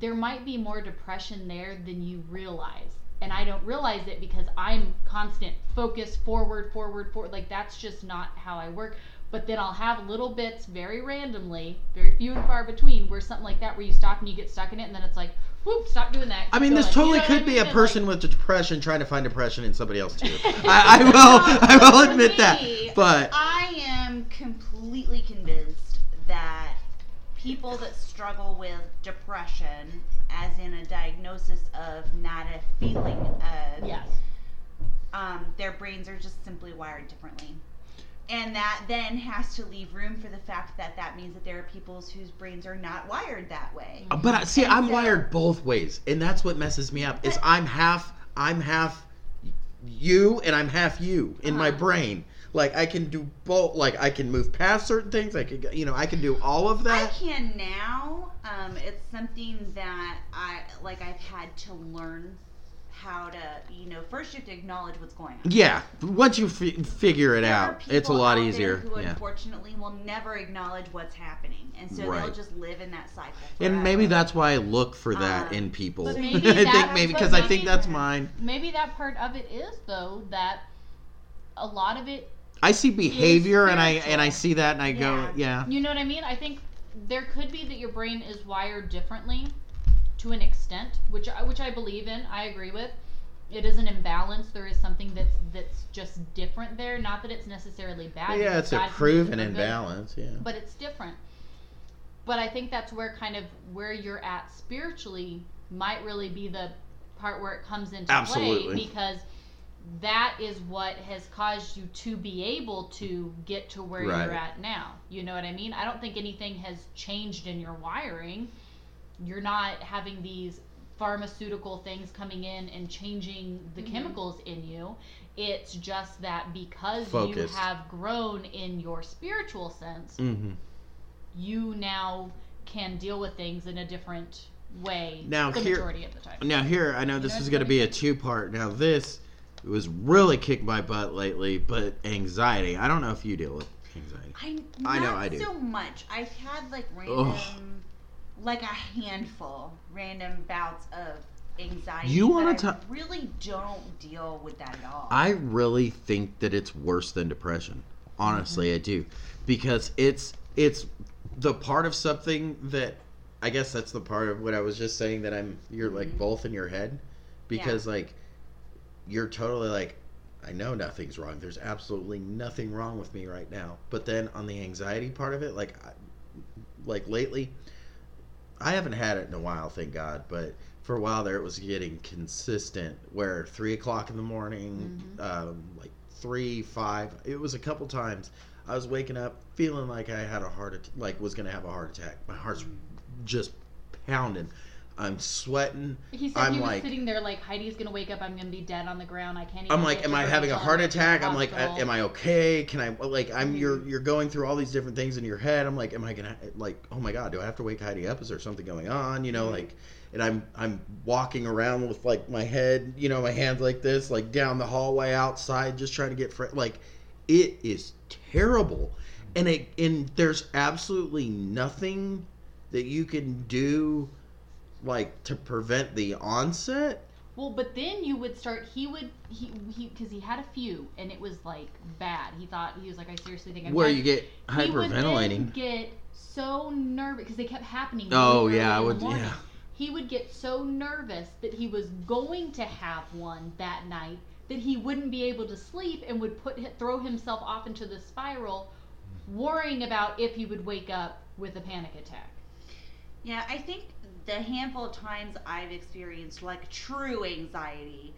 there might be more depression there than you realize. And I don't realize it because I'm constant focus forward, forward, forward. Like that's just not how I work. But then I'll have little bits very randomly, very few and far between, where something like that, where you stop and you get stuck in it, and then it's like, whoop, stop doing that. I mean, this going. You totally know could I be a And, person like, with depression trying to find depression in somebody else too. I, I will, I will admit that. But I am completely convinced that people that struggle with depression, as in a diagnosis of not a feeling of, yes. um, their brains are just simply wired differently. And that then has to leave room for the fact that that means that there are people whose brains are not wired that way. but I- see, And I'm so- wired both ways, and that's what messes me up. Is I'm half, I'm half you, and I'm half you in my Uh-huh. brain. Like I can do both. Like I can move past certain things. I could, you know, I can do all of that. I can now. Um, it's something that I like. I've had to learn how to. You know, first you have to acknowledge what's going on. Yeah, once you f- figure it There out, it's a lot out there easier. Who Yeah. unfortunately will never acknowledge what's happening, and so Right. they'll just live in that cycle. And maybe that's why I look for that Um, in people. but I maybe think maybe because I think that's mine. Maybe that part of it is though that a lot of it I see behavior and I and I see that and I go, Yeah. You know what I mean? I think there could be that your brain is wired differently to an extent, which I, which I believe in. I agree with. It is an imbalance. There is something that's that's just different there. Not that it's necessarily bad. Yeah, it's a proven for good, imbalance. Yeah. but it's different. But I think that's where kind of where you're at spiritually might really be the part where it comes into Absolutely. play because that is what has caused you to be able to get to where Right. you're at now. You know what I mean? I don't think anything has changed in your wiring. You're not having these pharmaceutical things coming in and changing the Mhm. chemicals in you. It's just that because you have grown in your spiritual sense, hmm you now can deal with things in a different way Now the here- majority of the time. Now here, I know this know is going to be a two-part. Now this was really kicked my butt lately, but anxiety. I don't know if you deal with anxiety. I, I know I do. so much. I've had like random, like a handful, random bouts of anxiety. You wanna but I ta- really don't deal with that at all. I really think that it's worse than depression. Honestly, I do, because it's it's the part of something that I guess that's the part of what I was just saying that I'm you're like Mhm. both in your head, because like you're totally like I know nothing's wrong. There's absolutely nothing wrong with me right now. But then on the anxiety part of it, like I, like lately, I haven't had it in a while, thank God. But for a while there, it was getting consistent. Where three o'clock in the morning, um, like three, five. It was a couple times. I was waking up feeling like I had a heart, at- like was gonna have a heart attack. My heart's just pounding. I'm sweating. he said I'm he was like- sitting there like Heidi's gonna wake up. I'm gonna be dead on the ground. I can't. Even I'm like, am I having a heart I get to the attack? I'm like, hospital." am I okay? Can I like I'm you're mm-hmm. you're going through all these different things in your head. I'm like, am I gonna like oh my god, do I have to wake Heidi up? Is there something going on? You know, mm-hmm. like and I'm I'm walking around with like my head, you know, my hands like this, like down the hallway outside, just trying to get fr- like it is terrible, and it and there's absolutely nothing that you can do like to prevent the onset. Well, but then you would start. He would he he because he had a few and it was like bad. He thought he was like, I seriously think I'm Where you get He would then hyperventilating. get so nervous because they kept happening. Oh yeah, I would. morning. Yeah, he would get so nervous that he was going to have one that night that he wouldn't be able to sleep and would put throw himself off into the spiral worrying about if he would wake up with a panic attack. Yeah, I think the handful of times I've experienced like true anxiety,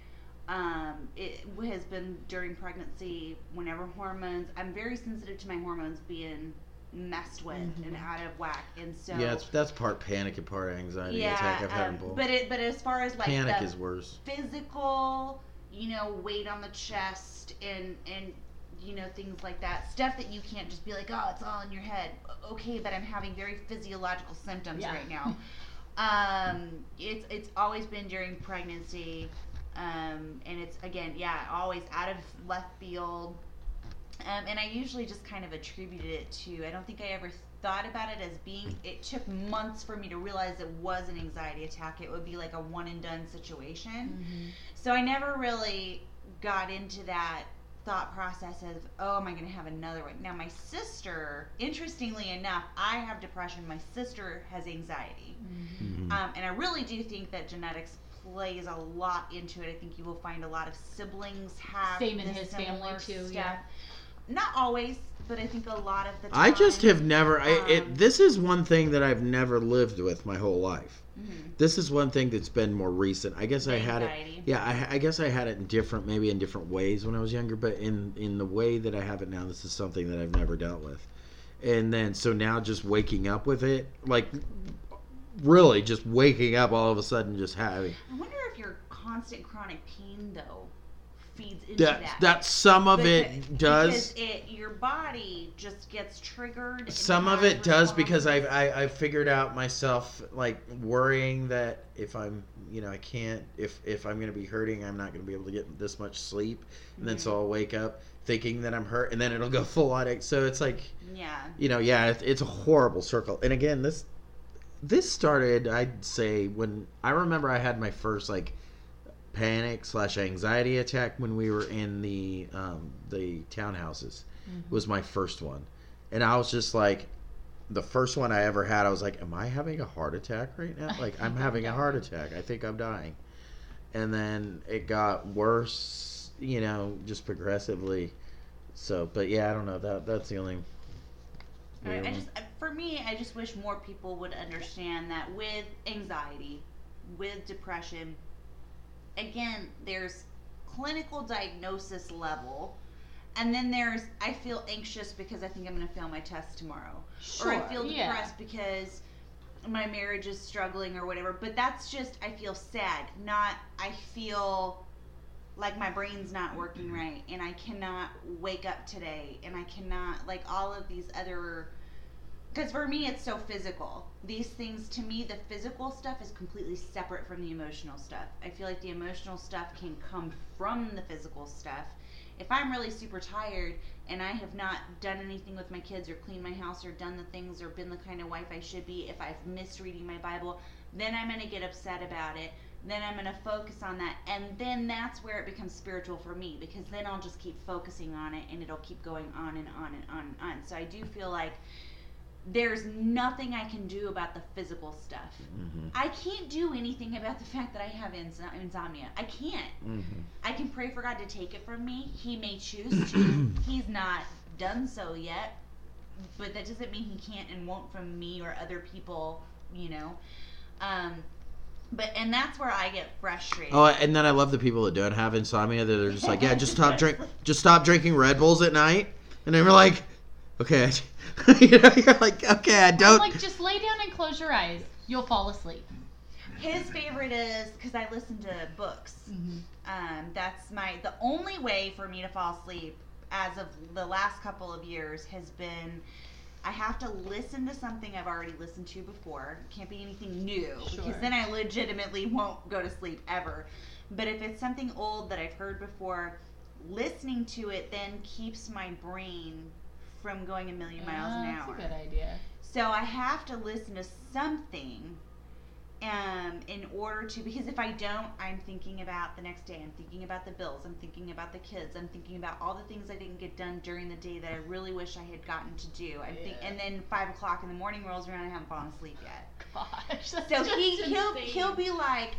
um, it has been during pregnancy. Whenever hormones, I'm very sensitive to my hormones being messed with Mhm. and out of whack, and so yeah, it's, that's part panic and part anxiety yeah. attack. I've had um, them both. but it, but as far as like panic the is worse. physical, you know, weight on the chest and and you know things like that, stuff that you can't just be like, oh, it's all in your head. Okay, but I'm having very physiological symptoms Yeah. right now. um, it's it's always been during pregnancy, um, and it's again, yeah, always out of left field. Um, and I usually just kind of attributed it to. I don't think I ever thought about it as being. It took months for me to realize it was an anxiety attack. It would be like a one and done situation. So I never really got into that thought process of, oh, am I going to have another one? Now, my sister, interestingly enough, I have depression. My sister has anxiety. Mhm. Um, and I really do think that genetics plays a lot into it. I think you will find a lot of siblings have Same in his family, too, stuff. yeah. Not always, but I think a lot of the time. I just have never. I, um, it, this is one thing that I've never lived with my whole life. Mhm. This is one thing that's been more recent. I guess I had it. Yeah, I, I guess I had it in different, maybe in different ways when I was younger, but in in the way that I have it now, this is something that I've never dealt with. And then so now just waking up with it, like really just waking up all of a sudden just having I wonder if your constant chronic pain though feeds into that that. that some of Because- it does because it your body just gets triggered. some of it does because. I've I, I figured out myself like worrying that if I'm you know I can't if if I'm gonna be hurting I'm not gonna be able to get this much sleep and then so mm-hmm. I'll wake up thinking that I'm hurt and then it'll go full on so it's like yeah. you know yeah it's, it's a horrible circle and again this this started I'd say when I remember I had my first like panic slash anxiety attack when we were in the um, the townhouses was my first one. And I was just like the first one I ever had I was like am I having a heart attack right now? Like I'm having a heart attack. I think I'm dying. And then it got worse you know just progressively. So but yeah I don't know. That that's the only I, I just, uh, for me, I just wish more people would understand that with anxiety, with depression, again, there's clinical diagnosis level, and then there's I feel anxious because I think I'm going to fail my test tomorrow, or I feel yeah. depressed because my marriage is struggling or whatever. But that's just I feel sad, not I feel like my brain's not working mm-hmm. right and I cannot wake up today and I cannot like all of these other because for me it's so physical these things to me the physical stuff is completely separate from the emotional stuff i feel like the emotional stuff can come from the physical stuff if i'm really super tired and i have not done anything with my kids or cleaned my house or done the things or been the kind of wife i should be if i've missed reading my bible then i'm going to get upset about it then I'm going to focus on that. And then that's where it becomes spiritual for me because then I'll just keep focusing on it and it'll keep going on and on and on and on. So I do feel like there's nothing I can do about the physical stuff. hmm I can't do anything about the fact that I have ins- insomnia. I can't. hmm I can pray for God to take it from me. He may choose to. He's not done so yet. But that doesn't mean he can't and won't from me or other people, you know. Um, but and that's where I get frustrated. Oh, and then I love the people that don't have insomnia. that They're just like, yeah, just stop drink, just stop drinking Red Bulls at night. And then we're like, okay, you know, you're like, okay, I I'm don't. like, just lay down and close your eyes. You'll fall asleep. His favorite is because I listen to books. Um, that's my the only way for me to fall asleep as of the last couple of years has been I have to listen to something I've already listened to before. It Can't be anything new Sure. because then I legitimately won't go to sleep ever. But if it's something old that I've heard before, listening to it then keeps my brain from going a million miles an hour. That's a good idea. So I have to listen to something um, in order to because if I don't, I'm thinking about the next day. I'm thinking about the bills. I'm thinking about the kids. I'm thinking about all the things I didn't get done during the day that I really wish I had gotten to do. I think, Yeah. and then five o'clock in the morning rolls around and I haven't fallen asleep yet. Gosh, So he he'll insane. he'll be like,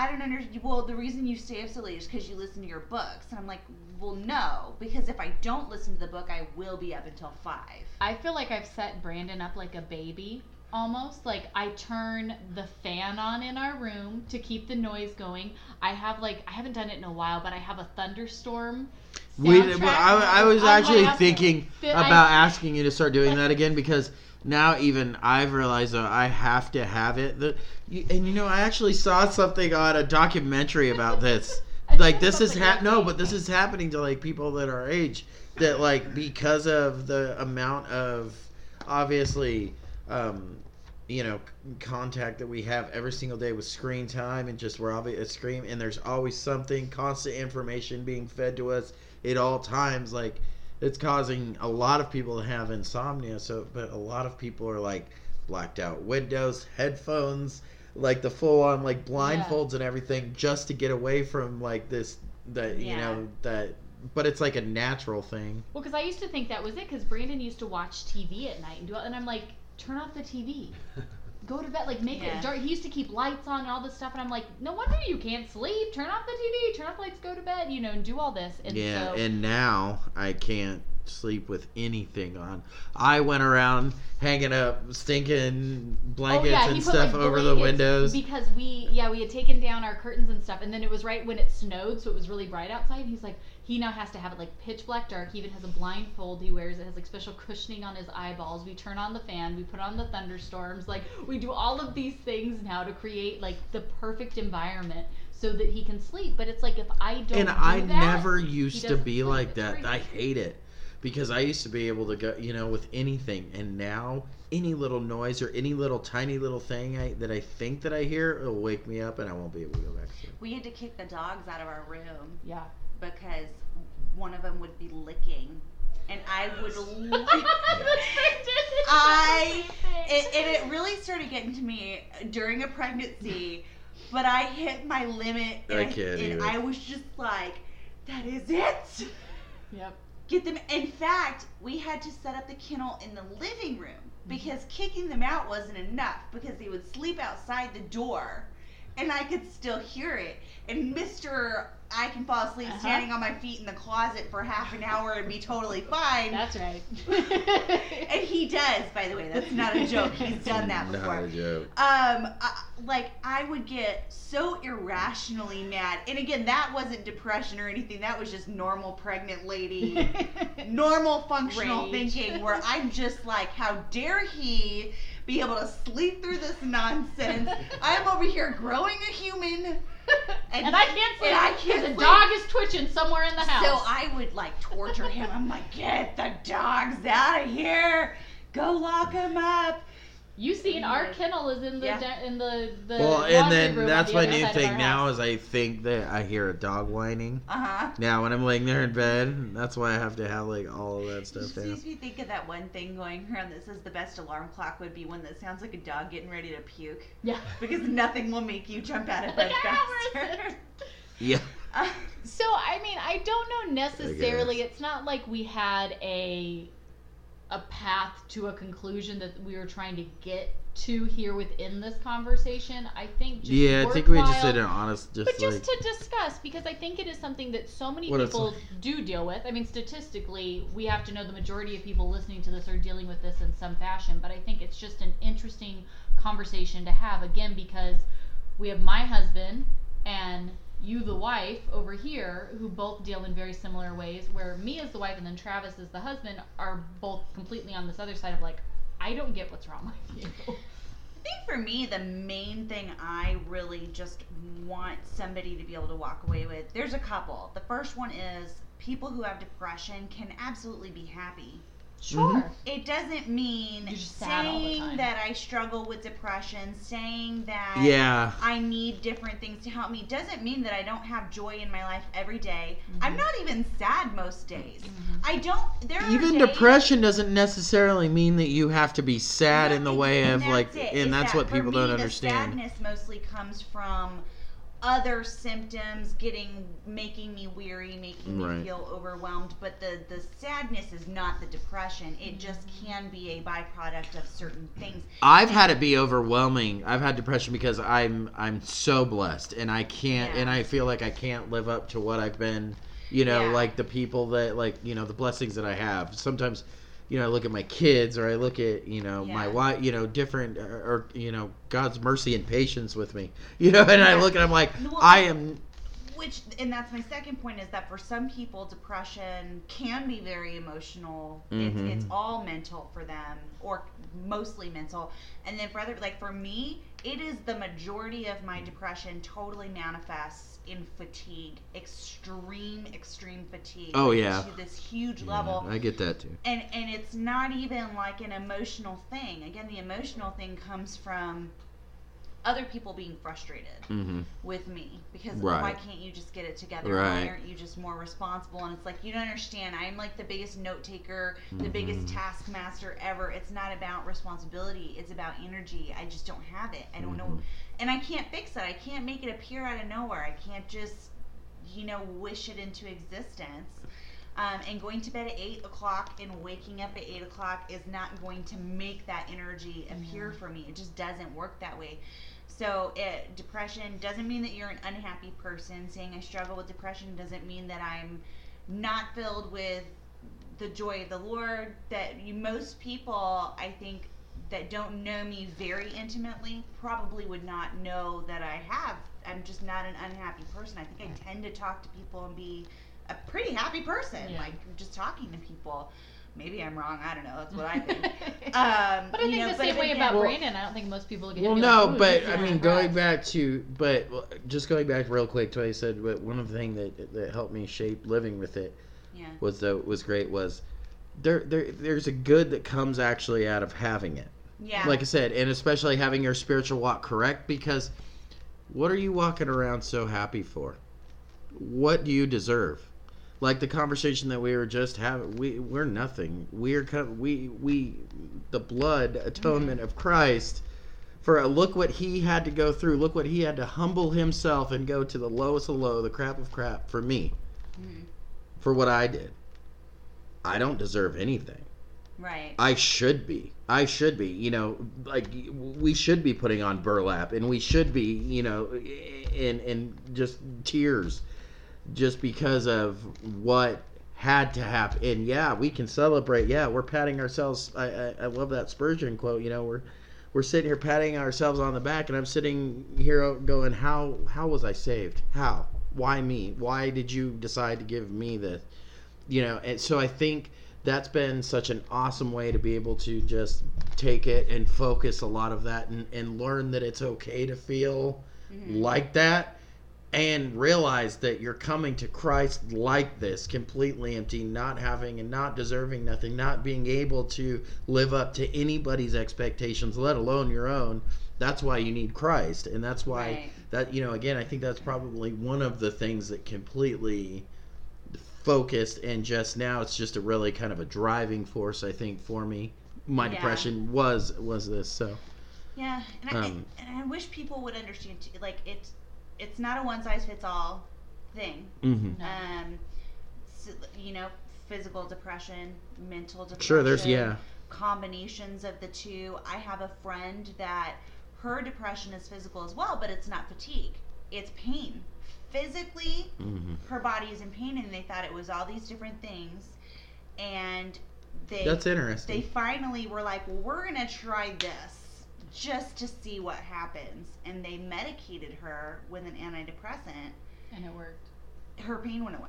I don't understand. Well, the reason you stay up so late is because you listen to your books, and I'm like, well, no, because if I don't listen to the book, I will be up until five. I feel like I've set Brandon up like a baby almost. Like I turn the fan on in our room to keep the noise going. I have like I haven't done it in a while, but I have a thunderstorm. We, soundtrack. I, I was actually I'm- thinking Fit- I- about asking you to start doing that again because now even I've realized that I have to have it. The, you, and you know, I actually saw something on a documentary about this. Like this is something ha- no, but this is happening to like people that are age that like because of the amount of obviously um, you know contact that we have every single day with screen time and just we're obvious at screen and there's always something constant information being fed to us at all times like it's causing a lot of people to have insomnia so but a lot of people are like blacked out windows headphones like the full on like blindfolds and everything just to get away from like this that you Yeah. know that but it's like a natural thing Well, because I used to think that was it. Because Brandon used to watch TV at night and do it, and I'm like, turn off the TV. Go to bed, like make Yeah. it dark. He used to keep lights on and all this stuff, and I'm like, no wonder you can't sleep. Turn off the TV, turn off lights, go to bed, you know, and do all this. And yeah, so, and now I can't sleep with anything on. I went around hanging up stinking blankets Oh, he and put, stuff like, over the windows. because we yeah we had taken down our curtains and stuff and then it was right when it snowed so it was really bright outside he's like he now has to have it like pitch black dark he even has a blindfold he wears it has like special cushioning on his eyeballs we turn on the fan we put on the thunderstorms like we do all of these things now to create like the perfect environment so that he can sleep but it's like if i don't and do I that, never used to be like that. I hate it because I used to be able to go, you know, with anything, and now any little noise or any little tiny little thing I, that I think that I hear will wake me up, and I won't be able to go back to sleep. We had to kick the dogs out of our room yeah because one of them would be licking, and I would. lick- I it, and it really started getting to me during a pregnancy, but I hit my limit, and, I I, can't and. I was just like, "That is it." yep Get them. In fact, we had to set up the kennel in the living room mm-hmm. because kicking them out wasn't enough because they would sleep outside the door, and I could still hear it. And Mister, I can fall asleep Uh-huh. standing on my feet in the closet for half an hour and be totally fine. that's right and he does, by the way. That's not a joke. He's done that before. Not a joke. Um, I, like I would get so irrationally mad, and again, that wasn't depression or anything. That was just normal pregnant lady, normal functional Rage. thinking. Where I'm just like, how dare he be able to sleep through this nonsense? I'm over here growing a human, and, I can't sleep. and I can't the sleep. dog is twitching somewhere in the house. So I would like torture him. I'm like, get the dogs out of here. Go lock them up. You seen our kennel is in the Yeah. da- in the the Well, and then room that's on my new thing now house. is I think that I hear a dog whining. Uh huh. Now when I'm laying there in bed, that's why I have to have like all of that It stuff just down. makes me think of that one thing going around that says the best alarm clock would be one that sounds like a dog getting ready to puke. yeah. Because nothing will make you jump out of bed Like, where is faster. Yeah. Uh, So I mean, I don't know necessarily. guess. It's not like we had a a path to a conclusion that we were trying to get to here within this conversation. I think just yeah, I think we just did an honest, just but like just to discuss because I think it is something that so many people do deal with. I mean, statistically, we have to know the majority of people listening to this are dealing with this in some fashion. But I think it's just an interesting conversation to have again because we have my husband and you, the wife, over here, who both deal in very similar ways. Where me as the wife and then Travis as the husband are both completely on this other side of like, I don't get what's wrong with you. I think for me, the main thing I really just want somebody to be able to walk away with, there's a couple. The first one is people who have depression can absolutely be happy. Sure. It doesn't mean You're just sad all the saying that I struggle with depression, saying that Yeah. I need different things to help me doesn't mean that I don't have joy in my life every day. I'm Mhm. not even sad most days. Mhm. I don't. There Even days- depression doesn't necessarily mean that you have to be sad in the way of like, it, and that's that what for people me, don't the understand. Sadness mostly comes from other symptoms getting making me weary, making me Right. feel overwhelmed. But the the sadness is not the depression. It just mm-hmm. can be a byproduct of certain things. I've had it be overwhelming. I've had depression because I'm I'm so blessed and I can't Yeah. and I feel like I can't live up to what I've been, you know, Yeah. like the people that like, you know, the blessings that I have. Sometimes you know, I look at my kids or I look at, you know, my wife, you know, different or, or you know, God's mercy and patience with me. You know, and I look and I'm like, Well, I am Which, and that's my second point is that for some people, depression can be very emotional. Mhm. It's, it's all mental for them, or mostly mental. And then for other, like for me, it is the majority of my depression totally manifests in fatigue, extreme, extreme fatigue. Oh, like, yeah. to this huge Yeah, level. I get that too. and and it's not even like an emotional thing. Again, the emotional thing comes from other people being frustrated Mhm. with me because Right. why can't you just get it together? Right. Why aren't you just more responsible? And it's like you don't understand. I'm like the biggest note taker, the biggest taskmaster ever. It's not about responsibility. It's about energy. I just don't have it. I don't know, Mhm. and I can't fix it. I can't make it appear out of nowhere. I can't just, you know, wish it into existence. Um, and going to bed at eight o'clock and waking up at eight o'clock is not going to make that energy appear for me. It just doesn't work that way. So, it, depression doesn't mean that you're an unhappy person. Saying I struggle with depression doesn't mean that I'm not filled with the joy of the Lord. That you, most people, I think, that don't know me very intimately probably would not know that I have. I'm just not an unhappy person. I think I tend to talk to people and be a pretty happy person, Yeah. like just talking to people. Maybe I'm wrong. I don't know. That's what I think. um, But I you think know, the same way again- about Well- Brandon. I don't think most people look at him Well, and be no, like, "Ooh, but I mean, depressed." going back to, but well, just going back real quick to what I said, but one of the things that that helped me shape living with it Yeah. was that was great was there there there's a good that comes actually out of having it. Yeah. Like I said, and especially having your spiritual walk correct because what are you walking around so happy for? What do you deserve? Like the conversation that we were just having, we we're nothing. We're we we the blood atonement of Christ for a look what he had to go through. Look what he had to humble himself and go to the lowest of low, the crap of crap for me, Mhm. for what I did. I don't deserve anything. Right. I should be. I should be. You know, like we should be putting on burlap, and we should be, you know, in in just tears, just because of what had to happen. And yeah, we can celebrate. Yeah, we're patting ourselves. I I, I love that Spurgeon quote. You know, we're we're sitting here patting ourselves on the back, and I'm sitting here going, how how was I saved? How? Why me? Why did you decide to give me this? You know, and so I think that's been such an awesome way to be able to just take it and focus a lot of that and, and learn that it's okay to feel Mhm. like that and realize that you're coming to Christ like this, completely empty, not having and not deserving nothing, not being able to live up to anybody's expectations, let alone your own. That's why you need Christ. And that's why Right. that, you know, again, I think that's probably one of the things that completely focused and just now it's just a really kind of a driving force I think for me. My Yeah. depression was was this so Yeah, and I, Um, and I wish people would understand too. Like it's it's not a one size fits all thing. mhm. No. Um, s you know, physical depression, mental depression. Sure, there's yeah. combinations of the two. I have a friend that her depression is physical as well, but it's not fatigue. It's pain. Physically, Mhm. her body is in pain, and they thought it was all these different things. And they That's interesting. they finally were like, well, we're gonna try this just to see what happens. And they medicated her with an antidepressant. and it worked. Her pain went away.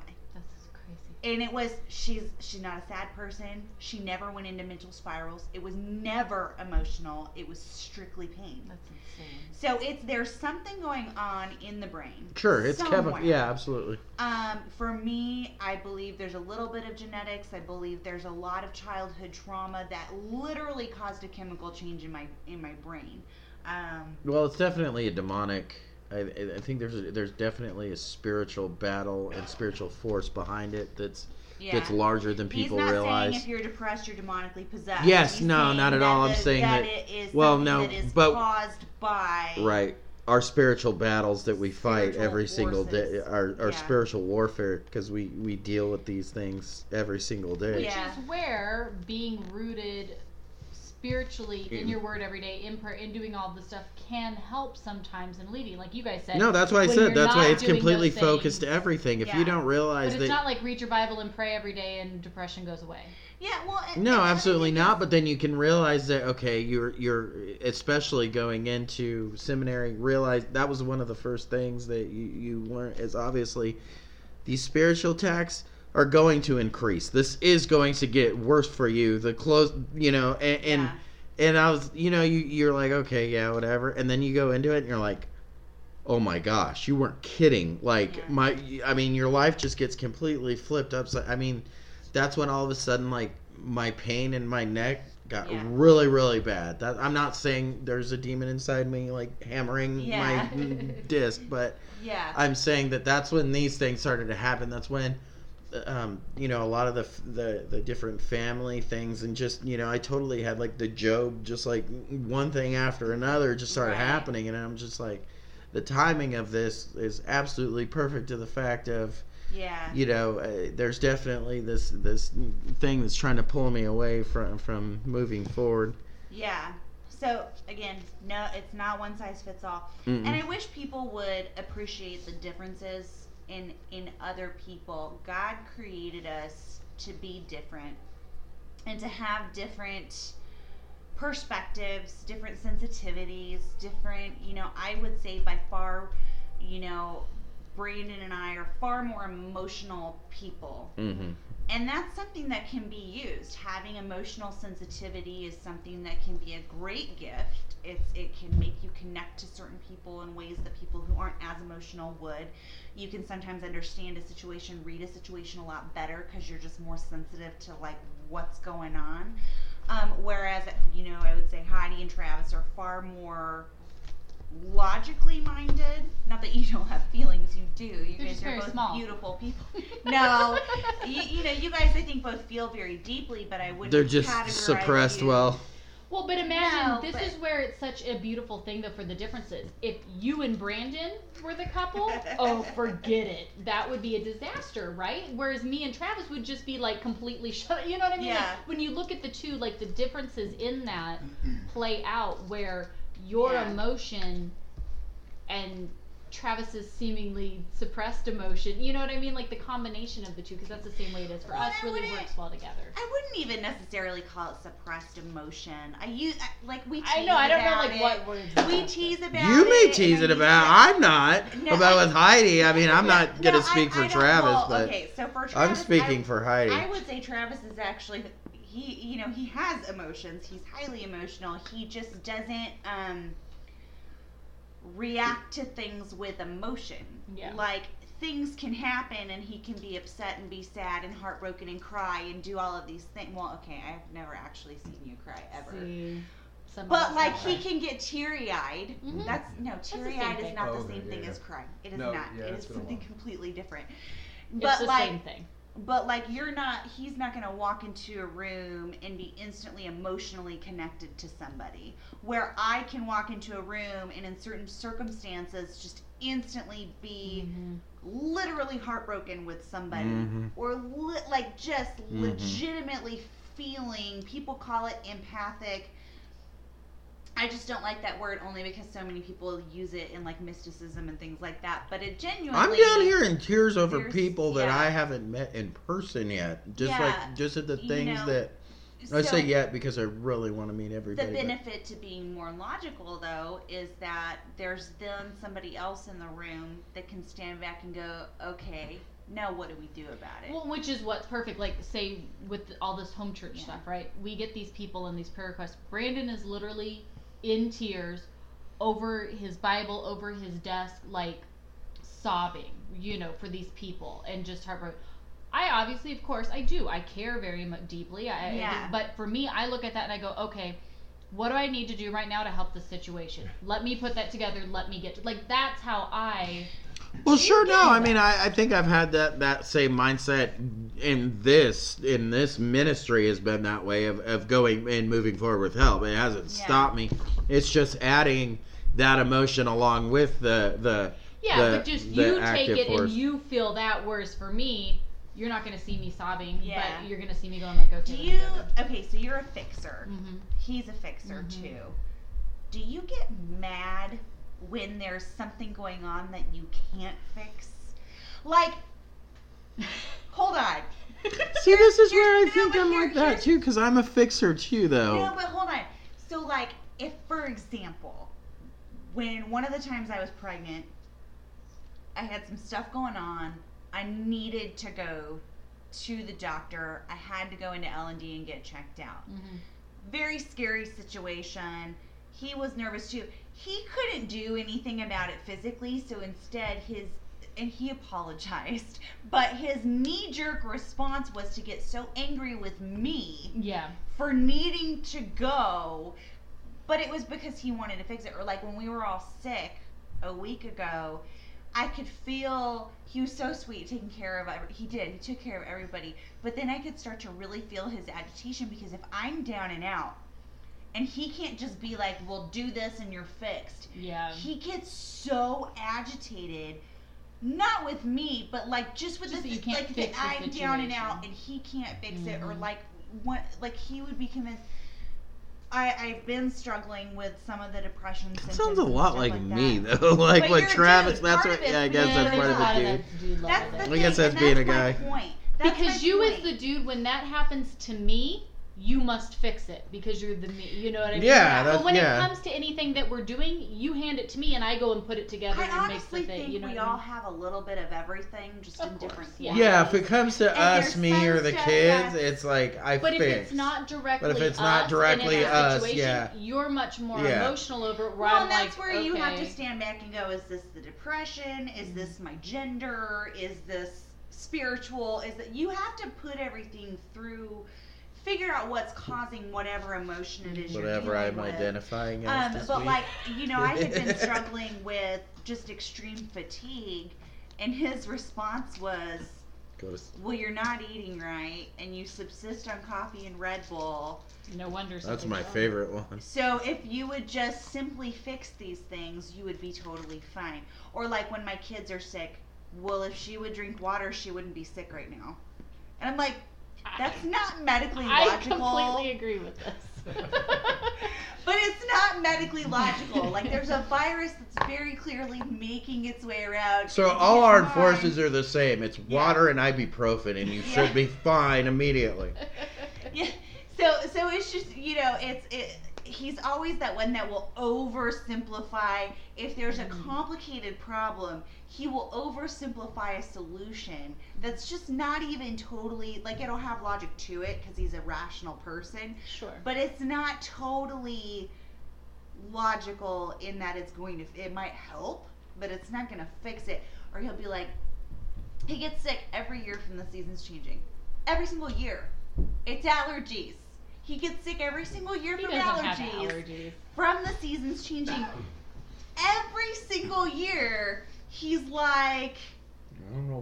That's crazy. and it was she's she's not a sad person she never went into mental spirals it was never emotional it was strictly pain That's insane. so it's there's something going on in the brain Sure, it's chemical. Yeah, absolutely. um for me i believe there's a little bit of genetics i believe there's a lot of childhood trauma that literally caused a chemical change in my in my brain um Well, it's definitely a demonic. I, I I think there's a, there's definitely a spiritual battle and spiritual force behind it that's yeah that's larger than people He's not realize. saying if you're depressed, you're demonically possessed. Yes, He's no, not at that all. I'm saying that that- it is well, no, that is but- caused by right. Our spiritual battles that we fight Spiritual every single day, our, our Yeah. spiritual warfare, because we, we deal with these things every single day. Which Yeah. is where being rooted spiritually in In- your word every day, in prayer, in doing all this stuff, can help sometimes in leading. Like you guys said. No, that's why I said that's why it's completely focused to things. everything. If Yeah. you don't realize But that it's not like read your Bible and pray every day and depression goes away. yeah. Well, and- No, absolutely not. But then you can realize that okay, you're you're especially going into seminary. Realize that was one of the first things that you you learn is obviously these spiritual attacks are going to increase. This is going to get worse for you. The close, you know, and and, Yeah. and I was, you know, you you're like okay, yeah, whatever, and then you go into it and you're like. Oh my gosh, you weren't kidding. Like Yeah. my I mean your life just gets completely flipped upside I mean that's when all of a sudden like my pain in my neck got Yeah. really really bad that i'm not saying there's a demon inside me like hammering my disc but yeah. i'm saying that that's when these things started to happen that's when um, you know a lot of the, the the different family things and just you know i totally had like the job just like one thing after another just started Right. happening and i'm just like the timing of this is absolutely perfect to the fact of yeah. you know, uh, there's definitely this this thing that's trying to pull me away from from moving forward. Yeah. So again, no, it's not one size fits all. Mm-mm. And I wish people would appreciate the differences in in other people. God created us to be different and to have different perspectives, different sensitivities, different, you know, I would say by far, you know, Brandon and I are far more emotional people Mm-hmm. And that's something that can be used. Having emotional sensitivity is something that can be a great gift. It's it can make you connect to certain people in ways that people who aren't as emotional would. You can sometimes understand a situation read a situation a lot better because you're just more sensitive to like what's going on. Um, whereas you know i would say heidi and travis are far more logically minded not that you don't have feelings you do you They're guys just are very both small. beautiful people no you, you know, you guys, I think both feel very deeply, but I wouldn't. They're just categorize suppressed you- well. Well, but imagine No, this but- is where it's such a beautiful thing though for the differences. If you and Brandon were the couple, oh forget it. That would be a disaster, right? Whereas me and Travis would just be like completely shut. You know what I mean? Like, Yeah. when you look at the two, like the differences in that play out where your Yeah. emotion and Travis's seemingly suppressed emotion. You know what I mean? Like the combination of the two, because that's the same way it is for Well, us. Really works well together. I wouldn't even necessarily call it suppressed emotion. I use I, like we. Tease I know. I don't know like it. what words. We tease about. You may it, tease it about. I'm not No, about I- with Heidi. I mean, I'm No, not gonna no, speak I- for I Travis, well, but okay. So for Travis, I'm speaking I, for Heidi. I would say Travis is actually he. You know, he has emotions. He's highly emotional. He just doesn't um react to things with emotion. Yeah. Like things can happen and he can be upset and be sad and heartbroken and cry and do all of these things. Well, okay, I've never actually seen you cry ever. See, some But like have he that. can get teary eyed. Mhm. That's no teary same eyed is not Oh, the same yeah, thing yeah. as crying. It is No, not. yeah, it's is been a something completely different. It's But the like same thing. But like you're not he's not going to walk into a room and be instantly emotionally connected to somebody where i can walk into a room and in certain circumstances just instantly be Mhm. literally heartbroken with somebody Mhm. or li- like just Mhm. legitimately feeling people call it empathic I just don't like that word only because so many people use it in like mysticism and things like that. But it genuinely I'm down here in tears over people that yeah. I haven't met in person yet. Just Yeah, like just at the you things know, that I say yet because I really want to meet The everybody. but- benefit to being more logical, though, is that there's then somebody else in the room that can stand back and go, okay, now what do we do about it? Well, which is what's perfect. Like, say with all this home church Yeah. stuff, right? We get these people and these prayer requests. Brandon is literally in tears over his Bible, over his desk, like sobbing, you know, for these people and just heartbroken. I obviously, of course, I do. I care very much deeply. I, I- Yeah. but for me, I look at that and I go, okay, what do I need to do right now to help the situation? Let me put that together. Let me get like that's how I. Well, sure. No, I mean, I, I think I've had that that same mindset in this in this ministry has been that way of, of going and moving forward with help. It hasn't Yeah. stopped me. It's just adding that emotion along with the the Yeah, the- but just the you take active it force. and you feel that. Whereas for me, you're not going to see me sobbing, Yeah. but you're going to see me going like, okay. do you? go there. Okay, so you're a fixer. Mhm. He's a fixer Mhm. too. Do you get mad when there's something going on that you can't fix? Like, hold on. See, this is where I no, think I'm like that too, because I'm a fixer too, though. No, but hold on. So, like, if, for example, when one of the times I was pregnant, I had some stuff going on. I needed to go to the doctor. I had to go into L and D and get checked out. Mhm. Very scary situation. He was nervous too. He couldn't do anything about it physically, so instead his and he apologized, but his knee jerk response was to get so angry with me Yeah. for needing to go, but it was because he wanted to fix it. Or like when we were all sick a week ago, I could feel he was so sweet taking care of. every- He did. He took care of everybody. But then I could start to really feel his agitation because if I'm down and out, and he can't just be like, "Well, do this and you're fixed." Yeah. He gets so agitated. Not with me, but like just with Just the that you can't like fix that the I'm down and out and he can't fix it, or Mhm. like what like he would be convinced. I I've been struggling with some of the depression. That symptoms sounds a lot like, like me, that. though. like But with Travis, dude. that's Part what. Yeah, I guess being that's a part there's of a lot it, of dude. that dude love That's the. I guess that's and being a my guy. Point. That's because my you as the dude when that happens to me you must fix it because you're the me you know what i mean Yeah, but when yeah. it comes to anything that we're doing you hand it to me and i go and put it together I and make honestly the thing think you know we what I all mean? have a little bit of everything, just Of in course, different yeah. forms. Yeah, if it comes to And us, me, or the kids, that's- it's like I but fix. if it's not directly But if it's not directly and in that us, situation, yeah. you're much more Yeah. emotional over it where Well, I'm and that's like, where you have to stand back and go: Is this the depression? Is mm-hmm. this my gender? Is this spiritual? Is that you have to put everything through, figure out what's causing whatever emotion it is whatever you're I'm with. identifying as Um, but week. like you know, I had been struggling with just extreme fatigue, and his response was, Go to s- "Well, you're not eating right, and you subsist on coffee and Red Bull." no wonder That's my wrong. favorite one. So if you would just simply fix these things, you would be totally fine. Or like when my kids are sick, well, if she would drink water, she wouldn't be sick right now. And I'm like, that's not medically logical. I logical. completely agree with this. But it's not medically logical. like there's a virus that's very clearly making its way around. So all your armed mind. forces are the same. It's Yeah. water and ibuprofen, and you Yeah. should be fine immediately. Yeah. So so it's just you know it's it. He's always that one that will oversimplify. If there's a Mhm. complicated problem, he will oversimplify a solution that's just not even totally like it'll have logic to it because he's a rational person, sure. but it's not totally logical in that it's going to it might help, but it's not going to fix it. Or he'll be like, he gets sick every year from the seasons changing, every single year. It's allergies. He gets sick every single year he from allergies, have allergies. from the seasons changing. Every single year, he's like,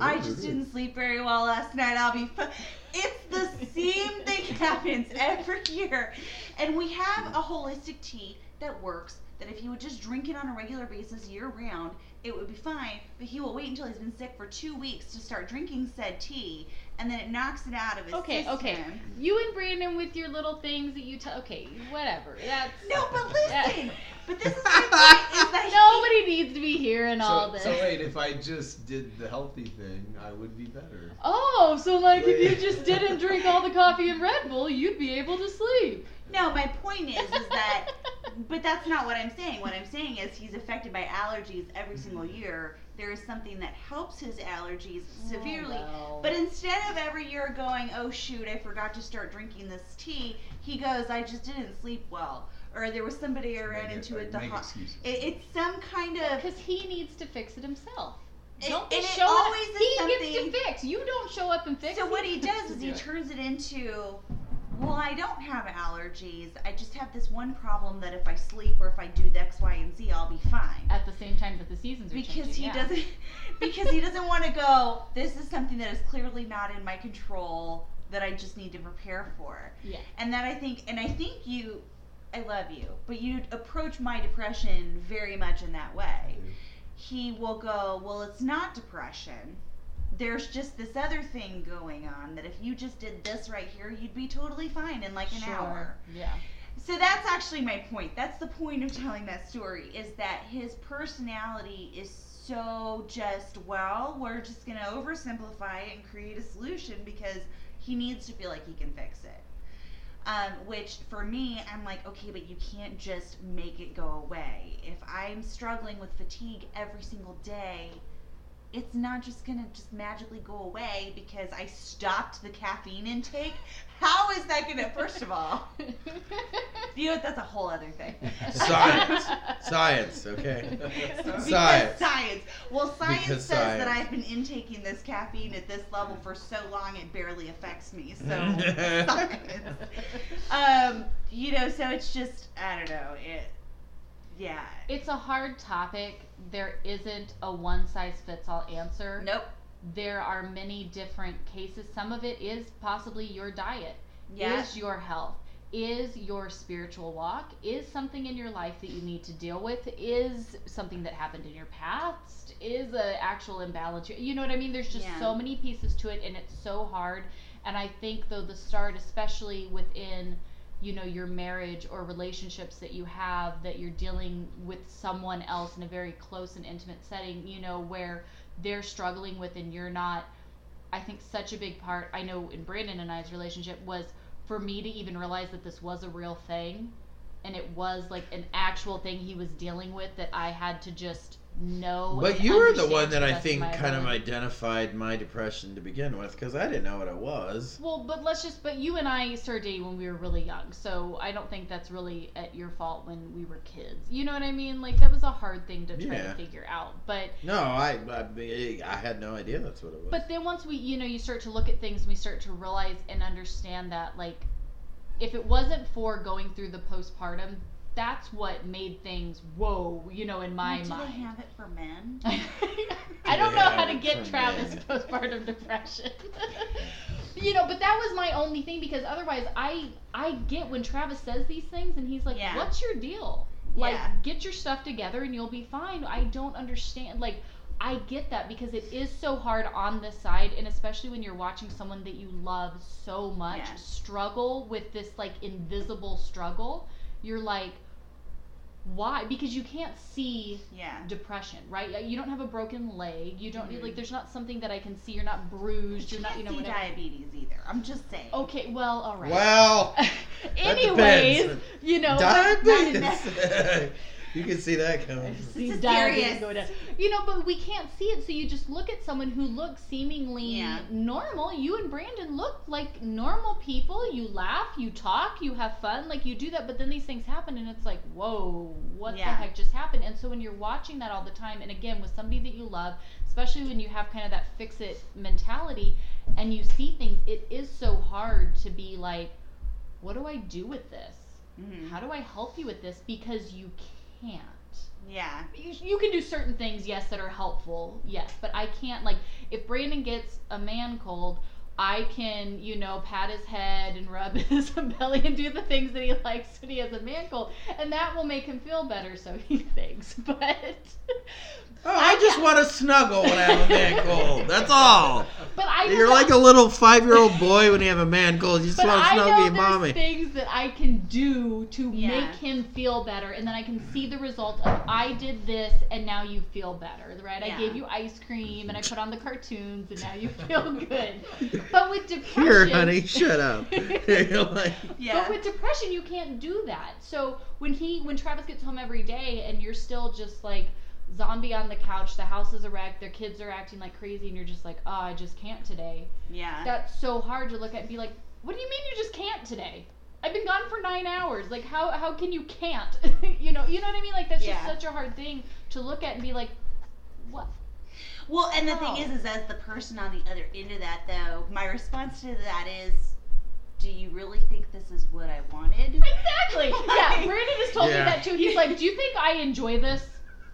I. I just didn't sleep very well last night. I'll be fine. It's the same thing happens every year. And we have a holistic tea that works that if he would just drink it on a regular basis year round, it would be fine. But he will wait until he's been sick for two weeks to start drinking said tea, and then it knocks it out of his Okay, system. okay. You and Brandon with your little things that you tell. Okay, whatever. That's No, but Yeah. listen. But this is my point: is that he- nobody needs to be hearing all this. so wait, if I just did the healthy thing, I would be better. Oh, so like if you just didn't drink all the coffee and Red Bull, you'd be able to sleep. No, my point is, is that, but that's not what I'm saying. What I'm saying is he's affected by allergies every single year there is something that helps his allergies oh, severely. Oh, well. But instead of every year going, oh shoot, I forgot to start drinking this tea, he goes, I just didn't sleep well. Or there was somebody I ran into at uh, the make hospital. excuses. It, it's some kind of. because he needs to fix it himself. It- Don't be and it showing up. always is He gets to fix. You don't show up and fix. It. So what he does is he turns it into, well, I don't have allergies. I just have this one problem that if I sleep or if I do X, Y, and Z, I'll be fine. at the same time that the seasons are because changing. he yeah. doesn't because he doesn't want to go this is something that is clearly not in my control that i just need to prepare for Yeah. and that i think and i think you i love you but you approach my depression very much in that way he will go well it's not depression there's just this other thing going on that if you just did this right here you'd be totally fine in like an Sure. hour Yeah. so that's actually my point. That's the point of telling that story is that his personality is so just well, we're just going to oversimplify it and create a solution because he needs to feel like he can fix it. Um, which for me, I'm like, okay, but you can't just make it go away. If I'm struggling with fatigue every single day, it's not just gonna just magically go away because I stopped the caffeine intake. How is that gonna? First of all, you know what? That's a whole other thing. Science. Science, okay? Because Science. science. Well, science Because says that. I've been intaking this caffeine at this level for so long it barely affects me. So science. Um, you know, so it's just I don't know. It, yeah. it's a hard topic. There isn't a one size fits all answer. Nope. There are many different cases. Some of it is possibly your diet. Yeah. Is your health. Is your spiritual walk. Is something in your life that you need to deal with. Is something that happened in your past. Is an actual imbalance. You know what I mean? There's just Yeah. so many pieces to it, and it's so hard. And I think though the start, especially within you know your marriage or relationships that you have that you're dealing with someone else in a very close and intimate setting you know where they're struggling with and you're not i think such a big part i know in brandon and i's relationship was for me to even realize that this was a real thing and it was like an actual thing he was dealing with that i had to just know But you were the one that I think kind of identified my depression to begin with because I didn't know what it was. Well, but let's just. But you and I started dating when we were really young, so I don't think that's really at your fault when we were kids. You know what I mean? Like that was a hard thing to try Yeah. to figure out. But No, I, I I had no idea that's what it was. but then once we, you know, you start to look at things and we start to realize and understand that like, if it wasn't for going through the postpartum, that's what made things whoa, you know, in my Do mind. they have it for men? I don't know how to get for Travis men. postpartum depression. you know, but that was my only thing because otherwise I I get when Travis says these things and he's like, Yeah. "What's your deal? Like Yeah. get your stuff together and you'll be fine." I don't understand like I get that because it is so hard on this side and especially when you're watching someone that you love so much Yeah. struggle with this like invisible struggle. You're like why? Because you can't see Yeah. depression, right? You don't have a broken leg. You don't Mhm. like. There's not something that I can see. You're not bruised. But You're you not. can't You know see whatever. diabetes either. I'm just saying. Okay. Well, all right. Well, Anyways, depends. you know. diabetes. you can see that coming. See This is diabetes serious. go down. You know, but we can't see it, so you just look at someone who looks seemingly Yeah. normal. You and Brandon look like normal people. You laugh, you talk, you have fun, like you do that. But then these things happen, and it's like, whoa, what the heck just happened? And so when you're watching that all the time, and again with somebody that you love, especially when you have kind of that fix it mentality, and you see things, it is so hard to be like, what do I do with this? Mhm. How do I help you with this? Because you can't Yeah. you, you can do certain things, yes, that are helpful, yes, but I can't like if Brandon gets a man cold, I can you know pat his head and rub his belly and do the things that he likes when he has a man cold, and that will make him feel better, so he thinks. But Oh, I just want to snuggle when I have a man cold. That's all. but I You're know- like a little five-year-old boy when you have a man cold. You just want to I snuggle know your there's mommy. things that I can do to Yeah. make him feel better, and then I can see the result of I did this, and now you feel better, right? I gave you ice cream, and I put on the cartoons, and now you feel good. But with depression, Here, honey, shut up. You're like, Yeah. But with depression, you can't do that. So when he, when Travis gets home every day, and you're still just like, zombie on the couch, the house is a wreck, their kids are acting like crazy, and you're just like, oh, I just can't today. Yeah. That's so hard to look at and be like, what do you mean you just can't today? I've been gone for nine hours. Like, how how can you can't? you know, you know what I mean? Like, that's Yeah. just such a hard thing to look at and be like, what? Well, and the How? thing is, is as the person on the other end of that, though, my response to that is, do you really think this is what I wanted? Exactly. yeah, Brandon has told Yeah. me that too. He's like, do you think I enjoy this?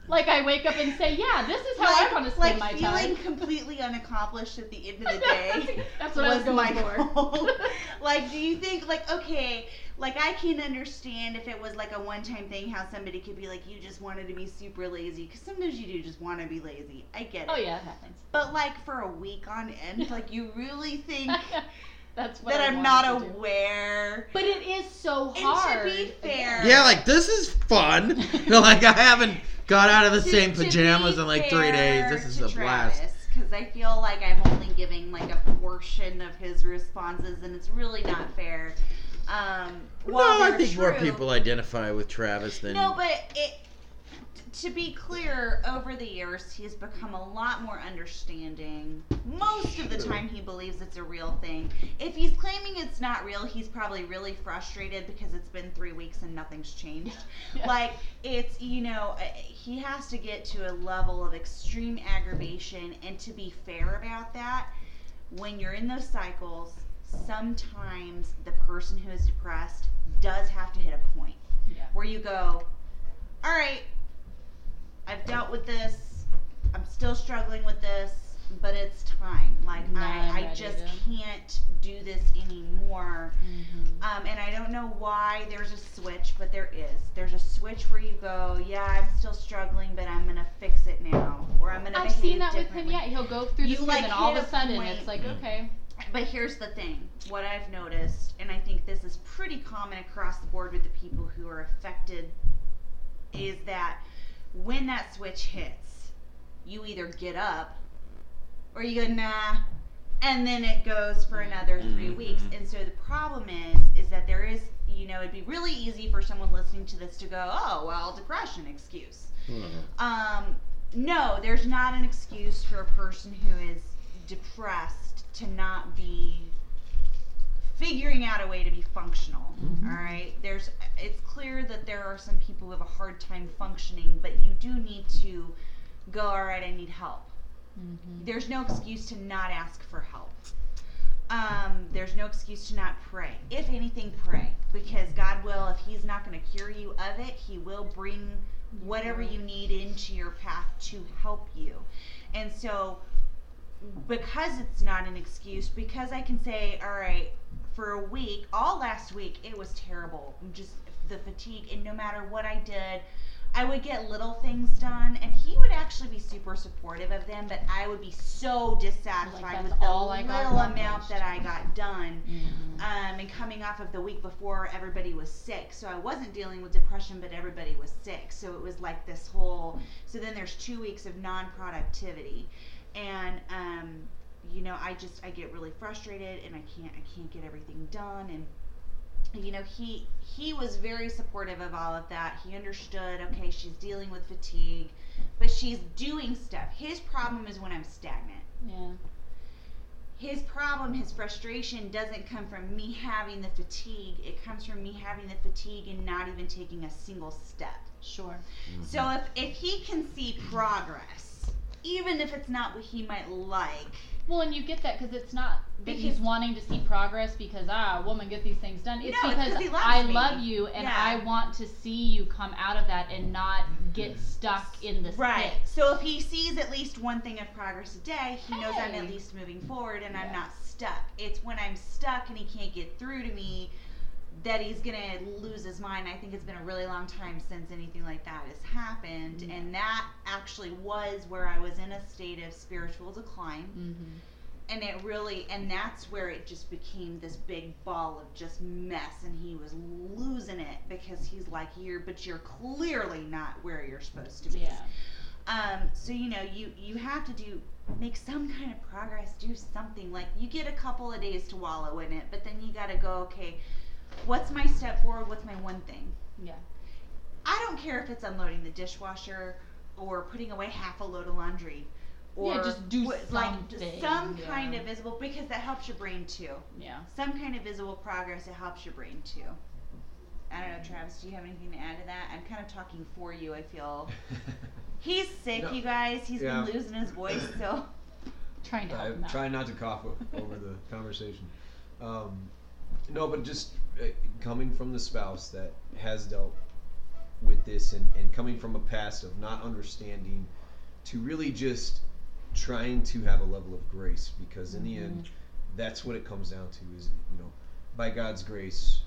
Like, I wake up and say, yeah, this is how like, I want to spend like my feeling completely unaccomplished at the end of the day. That's what I was going my for. goal. like, do you think, like, okay, like I can understand if it was like a one-time thing, how somebody could be like, you just wanted to be super lazy, because sometimes you do just want to be lazy. I get it. Oh yeah, it happens. But like for a week on end, like you really think That's what that I I'm not to do. aware? But it is so And hard. to be fair, Yeah, like this is fun. like I haven't got out of the To- same pajamas in like three days. This is to a blast. Because I feel like I'm only giving like a portion of his responses, and it's really not fair. Um, while no, I they're think more people identify with Travis than No, but it. To be clear, over the years, he's become a lot more understanding. Most of the time, he believes it's a real thing. If he's claiming it's not real, he's probably really frustrated because it's been three weeks and nothing's changed. Yeah. Like, it's, you know, uh, he has to get to a level of extreme aggravation. And to be fair about that, when you're in those cycles, sometimes the person who is depressed does have to hit a point Yeah. where you go, all right, I've dealt with this. I'm still struggling with this, but it's time. Like I'm I, I just to- can't do this anymore. Mm-hmm. Um, and I don't know why there's a switch, but there is. There's a switch where you go, yeah, I'm still struggling, but I'm gonna fix it now, or I'm gonna I've seen that with him. Yeah, he'll go through You, this, like, and all of a sudden it's like, okay, But here's the thing what I've noticed, and I think this is pretty common across the board with the people who are affected, is that when that switch hits, you either get up or you go, nah, and then it goes for another 3 Mhm. weeks. And so the problem is, is that there is, you know, it'd be really easy for someone listening to this to go, oh, well, depression excuse. Um, no, there's not an excuse for a person who is depressed to not be figuring out a way to be functional. Mhm. all right, there's. It's clear that there are some people who have a hard time functioning, but you do need to go. All right, I need help. mm-hmm. There's no excuse to not ask for help. Um, there's no excuse to not pray. If anything, pray because God will. If He's not going to cure you of it, He will bring whatever you need into your path to help you. And so, because it's not an excuse, because I can say, all right, for a week, all last week, it was terrible. Just the fatigue, and no matter what I did, I would get little things done, and he would actually be super supportive of them, but I would be so dissatisfied Like, with the all little amount that I got done Mm-hmm. um, and coming off of the week before everybody was sick so i wasn't dealing with depression but everybody was sick so it was like this whole so then there's two weeks of non-productivity and um, you know i just i get really frustrated and i can't i can't get everything done and you know he he was very supportive of all of that he understood okay she's dealing with fatigue but she's doing stuff his problem is when i'm stagnant Yeah. his problem, his frustration doesn't come from me having the fatigue. It comes from me having the fatigue and not even taking a single step. Sure. So if, if he can see progress, even if it's not what he might like, Well, and you get that because it's not that he's wanting to see progress because ah, woman, get these things done. It's No, it's 'cause because he loves I me. love you and Yeah. I want to see you come out of that and not get stuck in this right. pit. So if he sees at least one thing of progress a day, he knows I'm at least moving forward and I'm not stuck. It's when I'm stuck and he can't get through to me that he's gonna lose his mind. I think it's been a really long time since anything like that has happened, Yeah. and that actually was where I was in a state of spiritual decline, Mm-hmm. and it really, and that's where it just became this big ball of just mess, and he was losing it because he's like, "You're, but you're clearly not where you're supposed to be." Yeah. Um, so you know, you you have to do make some kind of progress, do something. Like you get a couple of days to wallow in it, but then you got to go, okay, what's my step forward? What's my one thing? Yeah. I don't care if it's unloading the dishwasher or putting away half a load of laundry. Or Yeah, just do what- like just something, some kind of visible because that helps your brain too. Yeah. Some kind of visible progress it helps your brain too. I don't know, Travis. Do you have anything to add to that? I'm kind of talking for you. I feel he's sick, No. you guys. He's Yeah. been losing his voice, so Trying to help I'm trying not to cough over the conversation. Um, no, but just coming from the spouse that has dealt with this and, and coming from a past of not understanding to really just trying to have a level of grace because in the end that's what it comes down to is you know by god's grace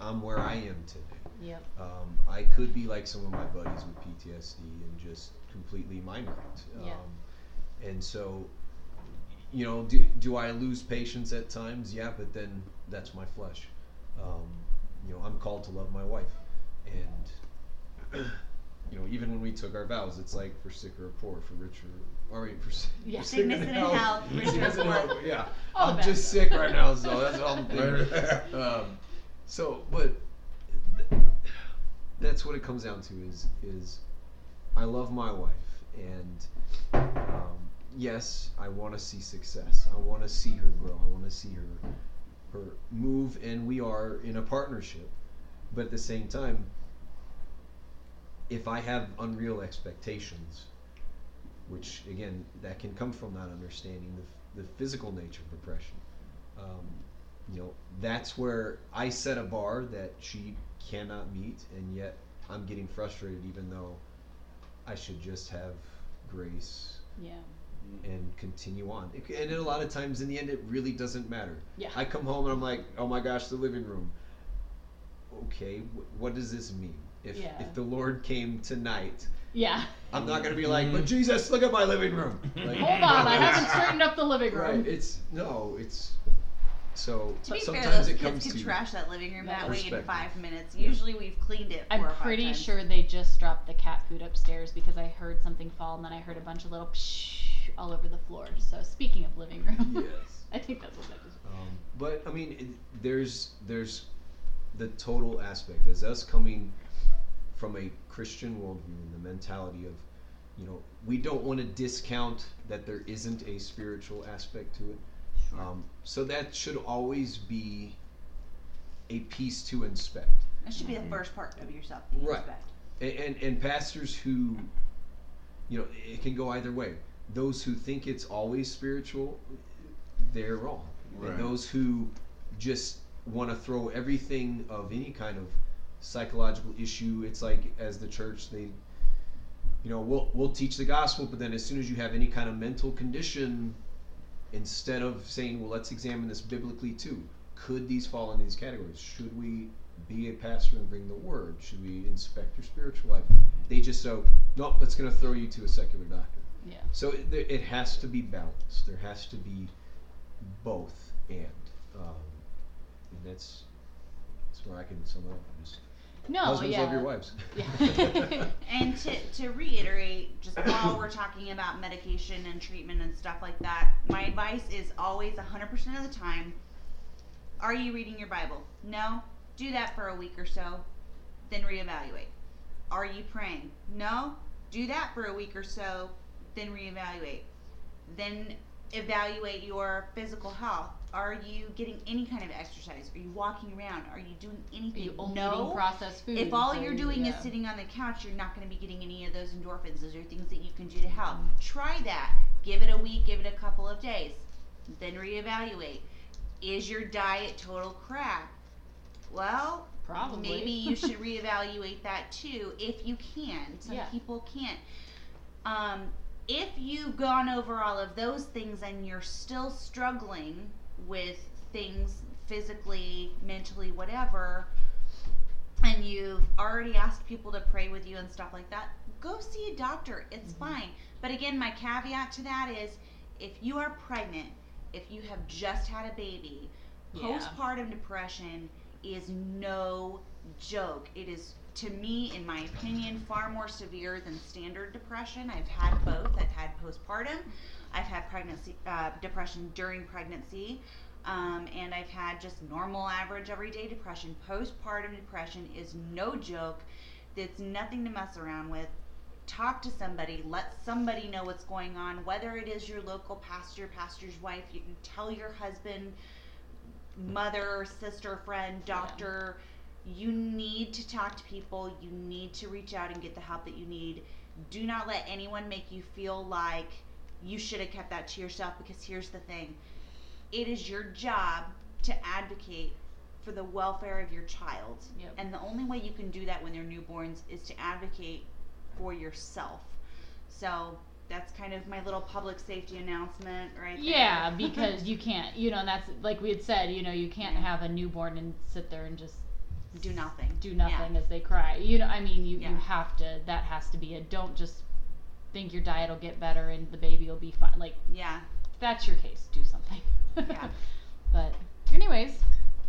i'm where i am today Yep. um, I could be like some of my buddies with PTSD and just completely mind. Um, and so, you know, do, do I lose patience at times? Yeah, but then that's my flesh. Um, you know, I'm called to love my wife. And, you know, even when we took our vows, it's like for sick or poor, for rich or, or for, si- Yeah. for Sickness and health, rich or Sickness poor. health, Yeah. All I'm just sick right now, so that's all I'm thinking. um, so, but th- that's what it comes down to is is I love my wife, and um, yes, I want to see success. I want to see her grow. I want to see her her move, and we are in a partnership. But at the same time, if I have unreal expectations, which again that can come from not understanding the, the physical nature of depression. Um, you know, that's where I set a bar that she cannot meet, and yet I'm getting frustrated, even though I should just have grace Yeah. Mm-hmm. and continue on. And a lot of times, in the end, it really doesn't matter. Yeah. I come home and I'm like, oh my gosh, the living room. Okay, wh- what does this mean? If Yeah. if the Lord came tonight, Yeah. I'm not gonna be like, mm-hmm. but Jesus, look at my living room. Like, Hold on, I haven't straightened up the living room. Right. It's no. It's so. To be fair, sometimes those it kids comes could to trash that living room that way in five minutes. Usually we've cleaned it. I'm or five pretty times. sure they just dropped the cat food upstairs because I heard something fall and then I heard a bunch of little psh all over the floor. So speaking of living room, Yes. I think that's what that is. Um, but I mean, it, there's there's the total aspect as us coming from a Christian worldview and the mentality of, you know, we don't want to discount that there isn't a spiritual aspect to it. Um, so that should always be a piece to inspect. That should be the first part of yourself that you Right. expect. and, and, and pastors who you know it can go either way those who think it's always spiritual they're wrong Right. and those who just want to throw everything of any kind of psychological issue it's like as the church they you know we'll, we'll teach the gospel but then as soon as you have any kind of mental condition instead of saying well let's examine this biblically too could these fall in these categories? Should we be a pastor and bring the word? Should we inspect your spiritual life? They just so nope that's going to throw you to a secular doctor Yeah. so it, it has to be balanced. There has to be both and um, and that's that's where i can sum up. Just No, husbands Oh, yeah. love your wives Yeah. And to, to reiterate, just while we're talking about medication and treatment and stuff like that, my advice is always 100% of the time are you reading your Bible? No? Do that for a week or so, then reevaluate. Are you praying? No? Do that for a week or so, then reevaluate. Then evaluate your physical health. Are you getting any kind of exercise? Are you walking around? Are you doing Are anything? you only no. eating processed food? If all so you're doing yeah. is sitting on the couch, you're not going to be getting any of those endorphins. Those are things that you can do to help. Try that. Give it a week, give it a couple of days. Then reevaluate. Is your diet total crap? Well, Probably. maybe you should reevaluate that too if you can. Some Yeah. people can't. Um, if you've gone over all of those things and you're still struggling with things physically, mentally, whatever, and you've already asked people to pray with you and stuff like that, go see a doctor. It's mm-hmm. fine. But again, my caveat to that is if you are pregnant, if you have just had a baby, Yeah. postpartum depression is no joke. It is, to me, in my opinion, far more severe than standard depression. I've had both. I've had postpartum. I've had pregnancy uh, depression during pregnancy, um, and I've had just normal, average, everyday depression. Postpartum depression is no joke. It's nothing to mess around with. talk to somebody, let somebody know what's going on, whether it is your local pastor, pastor's wife, you can tell your husband, mother, sister, friend, doctor. You need to talk to people. You need to reach out and get the help that you need. Do not let anyone make you feel like you should have kept that to yourself because here's the thing it is your job to advocate for the welfare of your child. Yep. And the only way you can do that when they're newborns is to advocate for yourself. So that's kind of my little public safety announcement right there. Yeah, because you can't, you know, that's like we had said, you know, you can't have a newborn and sit there and just do nothing. do nothing as they cry. You know, I mean, you, you have to, that has to be it. Don't just think your diet will get better and the baby will be fine. Like, Yeah. if that's your case, do something. Yeah. but, anyways,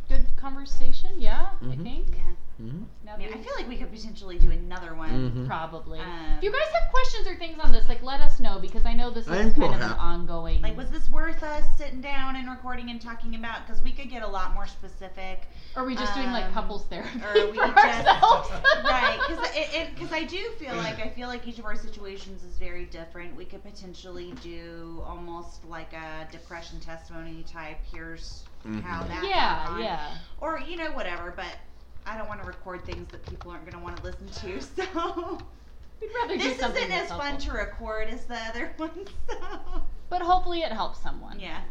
good conversation, yeah, I Mhm. think. Yeah. Mm-hmm. Now I, mean, I feel like we could potentially do another one. Mm-hmm. Probably. Um, if you guys have questions or things on this, like, let us know because I know this is kind we'll of an ongoing. Like, was this worth us sitting down and recording and talking about? Because we could get a lot more specific. Are we just doing like um, couples therapy or we for just- ourselves? right because it because i do feel like i feel like each of our situations is very different we could potentially do almost like a depression testimony type here's how Mhm. that yeah, happened. yeah. or you know whatever but i don't want to record things that people aren't going to want to listen to so We'd rather do this something isn't as that's fun to record as the other one so But hopefully it helps someone. yeah